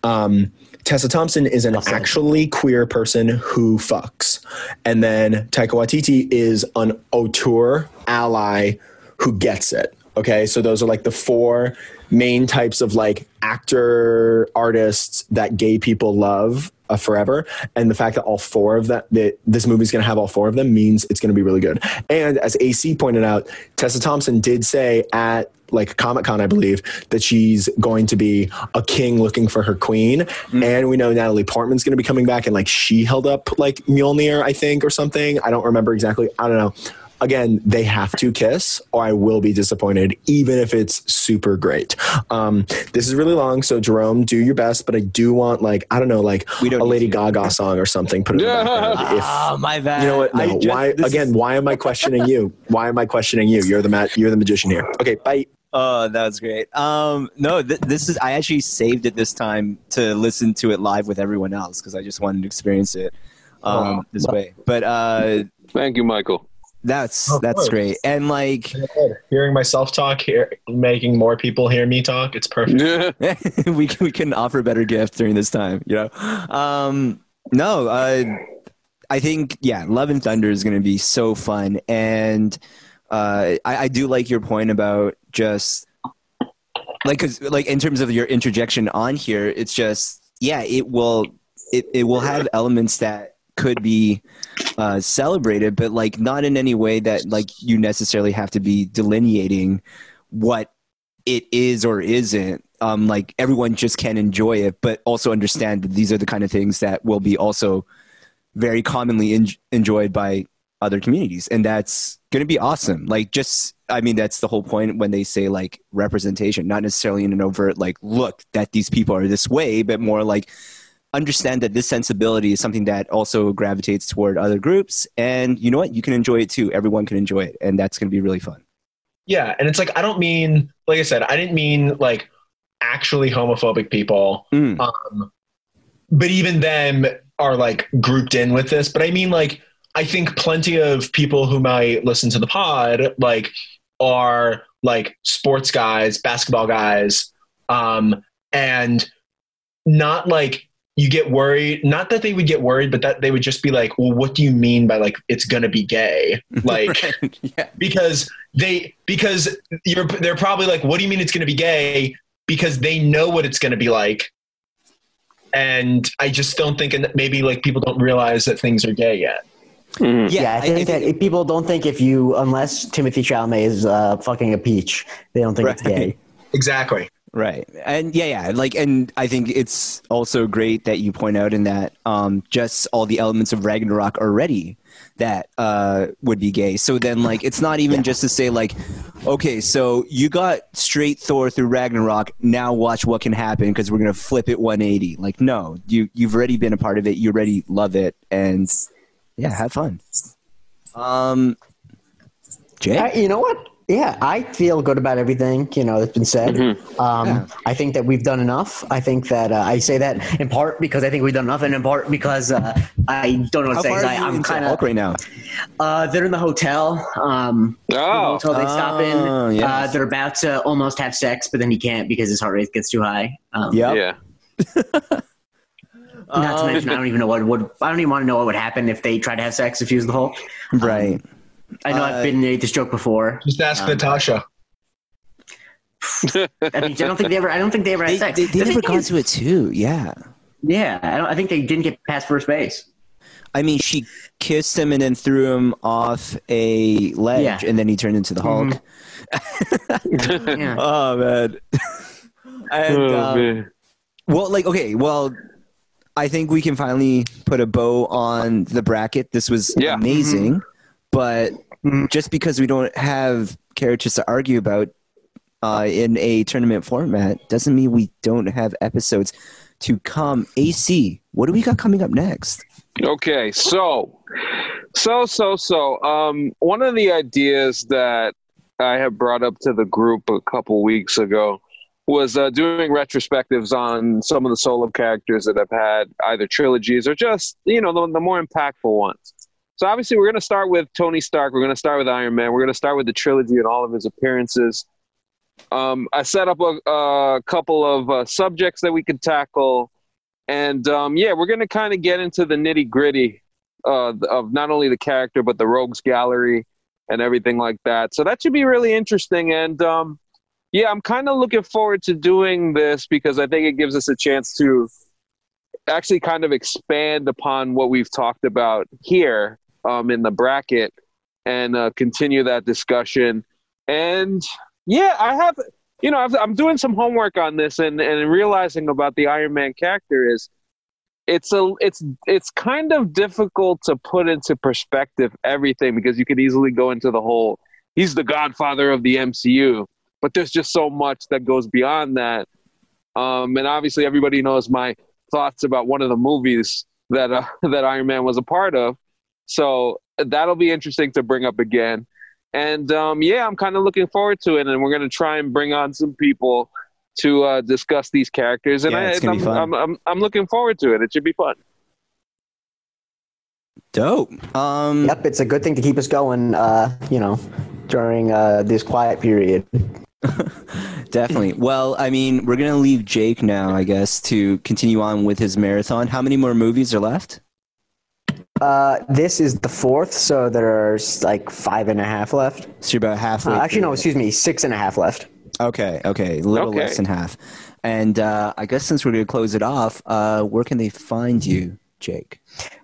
Speaker 6: Um, Tessa Thompson is an actually queer person who fucks, and then Taika Waititi is an auteur ally who gets it. Okay, so those are like the four main types of like actor artists that gay people love uh, forever, and the fact that all four of that that this movie's going to have all four of them means it's going to be really good. And as AC pointed out, Tessa Thompson did say at like Comic Con, I believe, that she's going to be a king looking for her queen. And we know Natalie Portman's going to be coming back and like she held up like Mjolnir, I think, or something. I don't remember exactly. I don't know. Again, they have to kiss, or I will be disappointed, even if it's super great. Um, this is really long, so Jerome, do your best. But I do want like I don't know, like
Speaker 3: We don't
Speaker 6: a Lady
Speaker 3: to.
Speaker 6: Gaga song or something. Put it in the background. If,
Speaker 3: Oh, my bad.
Speaker 6: you know what?
Speaker 3: I
Speaker 6: No.
Speaker 3: just-
Speaker 6: why
Speaker 3: this is-
Speaker 6: again? Why am I questioning you? Why am I questioning you? You're the ma- You're the magician here. Okay, bye.
Speaker 3: Oh, that was great. Um, no, th- this is. I actually saved it this time to listen to it live with everyone else because I just wanted to experience it um,
Speaker 7: Wow.
Speaker 3: this way. But uh,
Speaker 2: Thank you, Michael.
Speaker 3: that's
Speaker 7: Of
Speaker 3: that's
Speaker 7: course.
Speaker 3: great. And like,
Speaker 7: Hearing myself talk, here, making more people hear me talk, it's perfect.
Speaker 2: Yeah.
Speaker 3: we can, we can offer better gifts during this time. You know, um, no, uh, I think yeah, Love and Thunder is going to be so fun, and uh, I, I do like your point about just like because like in terms of your interjection on here, it's just yeah, it will it it will have elements that could be uh, celebrated, but like not in any way that like you necessarily have to be delineating what it is or isn't. Um, like everyone just can enjoy it, but also understand that these are the kind of things that will be also very commonly en- enjoyed by other communities, and that's going to be awesome. Like, just I mean, that's the whole point when they say like representation, not necessarily in an overt like look that these people are this way, but more like understand that this sensibility is something that also gravitates toward other groups, and you know what, you can enjoy it too. Everyone can enjoy it, and that's going to be really fun.
Speaker 7: Yeah, and it's like I don't mean, like I said, I didn't mean like actually homophobic people,
Speaker 3: Mm.
Speaker 7: um, but even them are like grouped in with this. But I mean, like I think plenty of people who might listen to the pod like are like sports guys, basketball guys, um, and not like you get worried. Not that they would get worried, but that they would just be like, "Well, what do you mean by like it's gonna be gay?" Like
Speaker 3: yeah.
Speaker 7: because they because you're they're probably like what do you mean it's going to be gay because they know what it's going to be like and i just don't think and maybe like people don't realize that things are gay yet
Speaker 2: Mhm.
Speaker 1: Yeah, I think that if people don't think if you, unless Timothée Chalamet is uh, fucking a peach, they don't think it's gay.
Speaker 7: exactly
Speaker 3: Right. And yeah, yeah. Like, and I think it's also great that you point out in that um, just all the elements of Ragnarok already that uh, would be gay. So then, like, it's not even just to say, like, okay, so you got straight Thor through Ragnarok. Now watch what can happen because we're going to flip it 180. Like, no, you, you've already been a part of it. You already love it. And yeah, have fun. Um, Jay?
Speaker 1: I, you know what? Yeah, I feel good about everything you know that's been said. Um,
Speaker 3: Yeah.
Speaker 1: I think that we've done enough. I think that uh, I say that in part because I think we've done enough, and in part because uh, I don't know what
Speaker 3: How
Speaker 1: to say.
Speaker 3: far
Speaker 1: 'cause
Speaker 3: are
Speaker 1: I,
Speaker 3: you
Speaker 1: I'm kind
Speaker 3: Hulk
Speaker 1: of.
Speaker 3: right now?
Speaker 1: Uh, they're in the hotel. Um, the
Speaker 2: Oh,
Speaker 1: hotel they stop in.
Speaker 3: Oh, yes.
Speaker 1: Uh, they're about to almost have sex, but then he can't because his heart rate gets too high. Um,
Speaker 3: Yep.
Speaker 2: yeah.
Speaker 1: Not to
Speaker 3: Um,
Speaker 1: mention, I don't even know what would. I don't even want to know what would happen if they tried to have sex if he was the Hulk.
Speaker 3: Right.
Speaker 1: I know
Speaker 3: Uh,
Speaker 1: I've been made this joke before.
Speaker 7: just ask
Speaker 1: Um,
Speaker 7: natasha
Speaker 1: I mean, I don't think they ever. I don't think they ever had
Speaker 3: They,
Speaker 1: sex.
Speaker 3: they, they
Speaker 1: The
Speaker 3: never got
Speaker 1: is-
Speaker 3: to it too. Yeah.
Speaker 1: Yeah, I, don't, I think they didn't get past first base.
Speaker 3: I mean, she kissed him and then threw him off a ledge,
Speaker 1: Yeah.
Speaker 3: and then he turned into the Hulk.
Speaker 1: Yeah.
Speaker 3: Oh man. and,
Speaker 2: Oh,
Speaker 3: um,
Speaker 2: man.
Speaker 3: well, like, okay, well, I think we can finally put a bow on the bracket. This was
Speaker 2: Yeah.
Speaker 3: amazing, but
Speaker 1: Mhm.
Speaker 3: just because we don't have characters to argue about uh, in a tournament format doesn't mean we don't have episodes to come. AC, what do we got coming up next?
Speaker 2: Okay, so, so, so, so, um, one of the ideas that I have brought up to the group a couple weeks ago was uh, doing retrospectives on some of the solo characters that have had either trilogies or just, you know, the, the more impactful ones. So obviously, we're going to start with Tony Stark. We're going to start with Iron Man. We're going to start with the trilogy and all of his appearances. Um, I set up a, a couple of uh, subjects that we could tackle. And um, yeah, we're going to kind of get into the nitty gritty uh, of not only the character, but the rogues gallery and everything like that. So that should be really interesting. And um, yeah, I'm kind of looking forward to doing this because I think it gives us a chance to actually kind of expand upon what we've talked about here um, in the bracket and uh, continue that discussion. And yeah, I have, you know, I've, I'm doing some homework on this and, and realizing about the Iron Man character is it's a it's it's kind of difficult to put into perspective everything because you could easily go into the whole he's the godfather of the MCU, but there's just so much that goes beyond that. Um, and obviously, everybody knows my thoughts about one of the movies that uh, that Iron Man was a part of. So that'll be interesting to bring up again. And um, yeah, I'm kind of looking forward to it. And we're going to try and bring on some people to uh, discuss these characters. And
Speaker 3: Yeah, it's
Speaker 2: I,
Speaker 3: gonna
Speaker 2: I'm,
Speaker 3: fun.
Speaker 2: I'm, I'm, I'm looking forward to it. It should be fun.
Speaker 3: Dope. Um,
Speaker 1: Yep, it's a good thing to keep us going. Uh, you know, during uh, this quiet period.
Speaker 3: Definitely. Well, I mean, we're gonna leave Jake now, I guess, to continue on with his marathon. How many more movies are left?
Speaker 1: Uh, this is the fourth, so there's like five and a half left.
Speaker 3: So you're about halfway.
Speaker 1: Uh, actually, no, excuse me, six and a half left.
Speaker 3: Okay, okay, a little
Speaker 2: Okay.
Speaker 3: less than half. And uh, I guess since we're gonna close it off, uh, where can they find you, Jake?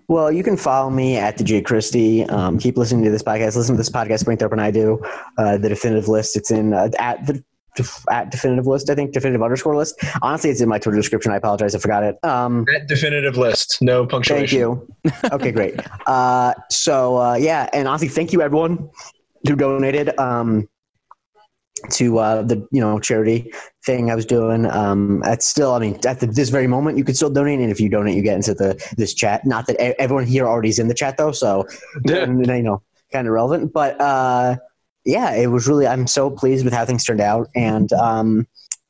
Speaker 1: Well, you can follow me at the J Christie. Um, keep listening to this podcast. Listen to this podcast, Springthorpe and I do. Uh, the definitive list. It's in uh, at the at definitive list. I think definitive underscore list. Honestly, it's in my Twitter description. I apologize, I forgot it. Um,
Speaker 7: That definitive list, no punctuation.
Speaker 1: thank you. Okay, great. Uh, so uh, yeah, and honestly, thank you everyone who donated. Um, to uh, the you know charity thing I was doing. Um, it's still, I mean, at the, this very moment, you can still donate, and if you donate, you get into the this chat. Not that everyone here already is in the chat though, so
Speaker 2: Yeah.
Speaker 1: and, you know, kind of relevant. But uh, yeah, it was really. I'm so pleased with how things turned out, and um,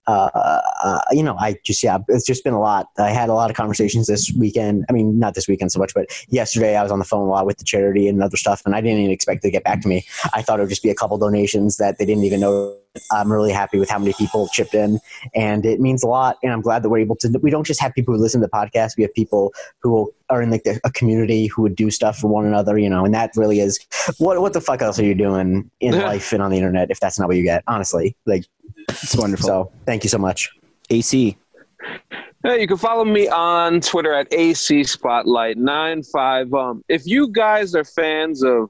Speaker 1: uh, uh, you know, I just yeah, it's just been a lot. I had a lot of conversations this weekend. I mean, not this weekend so much, but yesterday I was on the phone a lot with the charity and other stuff, and I didn't even expect to get back to me. I thought it would just be a couple donations that they didn't even know. I'm really happy with how many people chipped in, and it means a lot. And I'm glad that we're able to. We don't just have people who listen to the podcast. We have people who are in like the, a community who would do stuff for one another, you know. And that really is what what the fuck else are you doing in life and on the internet if that's not what you get? Honestly, like
Speaker 3: It's wonderful.
Speaker 1: so. Thank you so much.
Speaker 3: AC.
Speaker 2: Hey, you can follow me on Twitter at AC Spotlight 95. Um, if you guys are fans of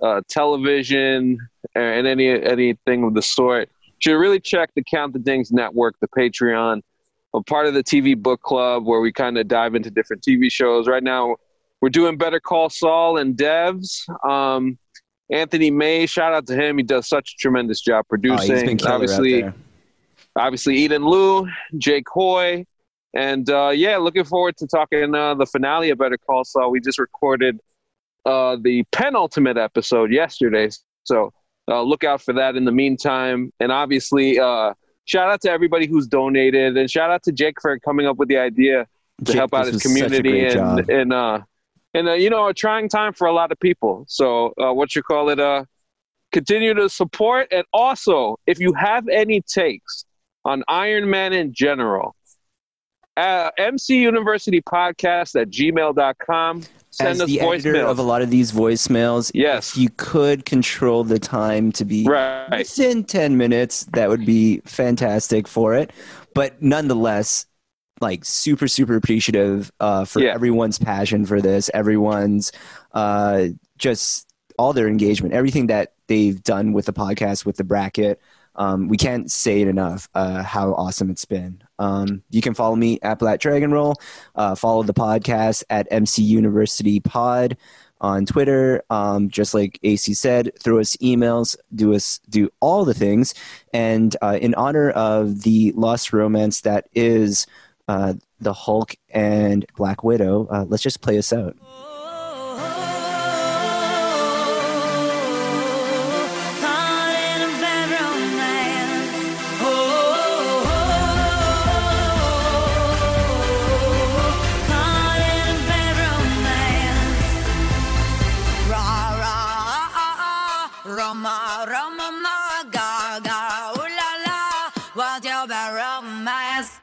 Speaker 2: uh, television and any anything of the sort, you should really check the Count the Dings Network, the Patreon. I'm part of the TV book club where we kind of dive into different TV shows. Right now, we're doing Better Call Saul and Devs. Um, Anthony May, shout out to him. He does such a tremendous job
Speaker 3: Oh,
Speaker 2: producing.
Speaker 3: been
Speaker 2: Obviously, obviously Eden Liu, Jake Hoy, and uh, yeah, looking forward to talking uh, the finale of Better Call Saul. We just recorded uh, the penultimate episode yesterday, so uh, look out for that. In the meantime, and obviously, uh, shout out to everybody who's donated, and shout out to Jake for coming up with the idea to
Speaker 3: Jake,
Speaker 2: help out his
Speaker 3: was such a
Speaker 2: community
Speaker 3: great job.
Speaker 2: and and uh, you know a trying time for a lot of people. So uh, what you call it? Uh, continue to support, and also if you have any takes on Iron Man in general. Uh, MC University Podcast at gmail.com. Send
Speaker 3: As
Speaker 2: us
Speaker 3: the editor of a lot of these voicemails,
Speaker 2: Yes.
Speaker 3: if you could control the time to be
Speaker 2: right.
Speaker 3: within 10 minutes, that would be fantastic for it. But nonetheless, like super, super appreciative uh, for
Speaker 2: Yeah.
Speaker 3: everyone's passion for this, everyone's uh, just all their engagement, everything that they've done with the podcast, with the bracket. Um, we can't say it enough uh, how awesome it's been. Um, you can follow me at Black Dragon Roll. Uh, follow the podcast at MC University Pod on Twitter. Um, just like AC said, throw us emails, do us do all the things. And uh, in honor of the lost romance that is uh, the Hulk and Black Widow, uh, let's just play this out.
Speaker 8: Roma, Roma, ma,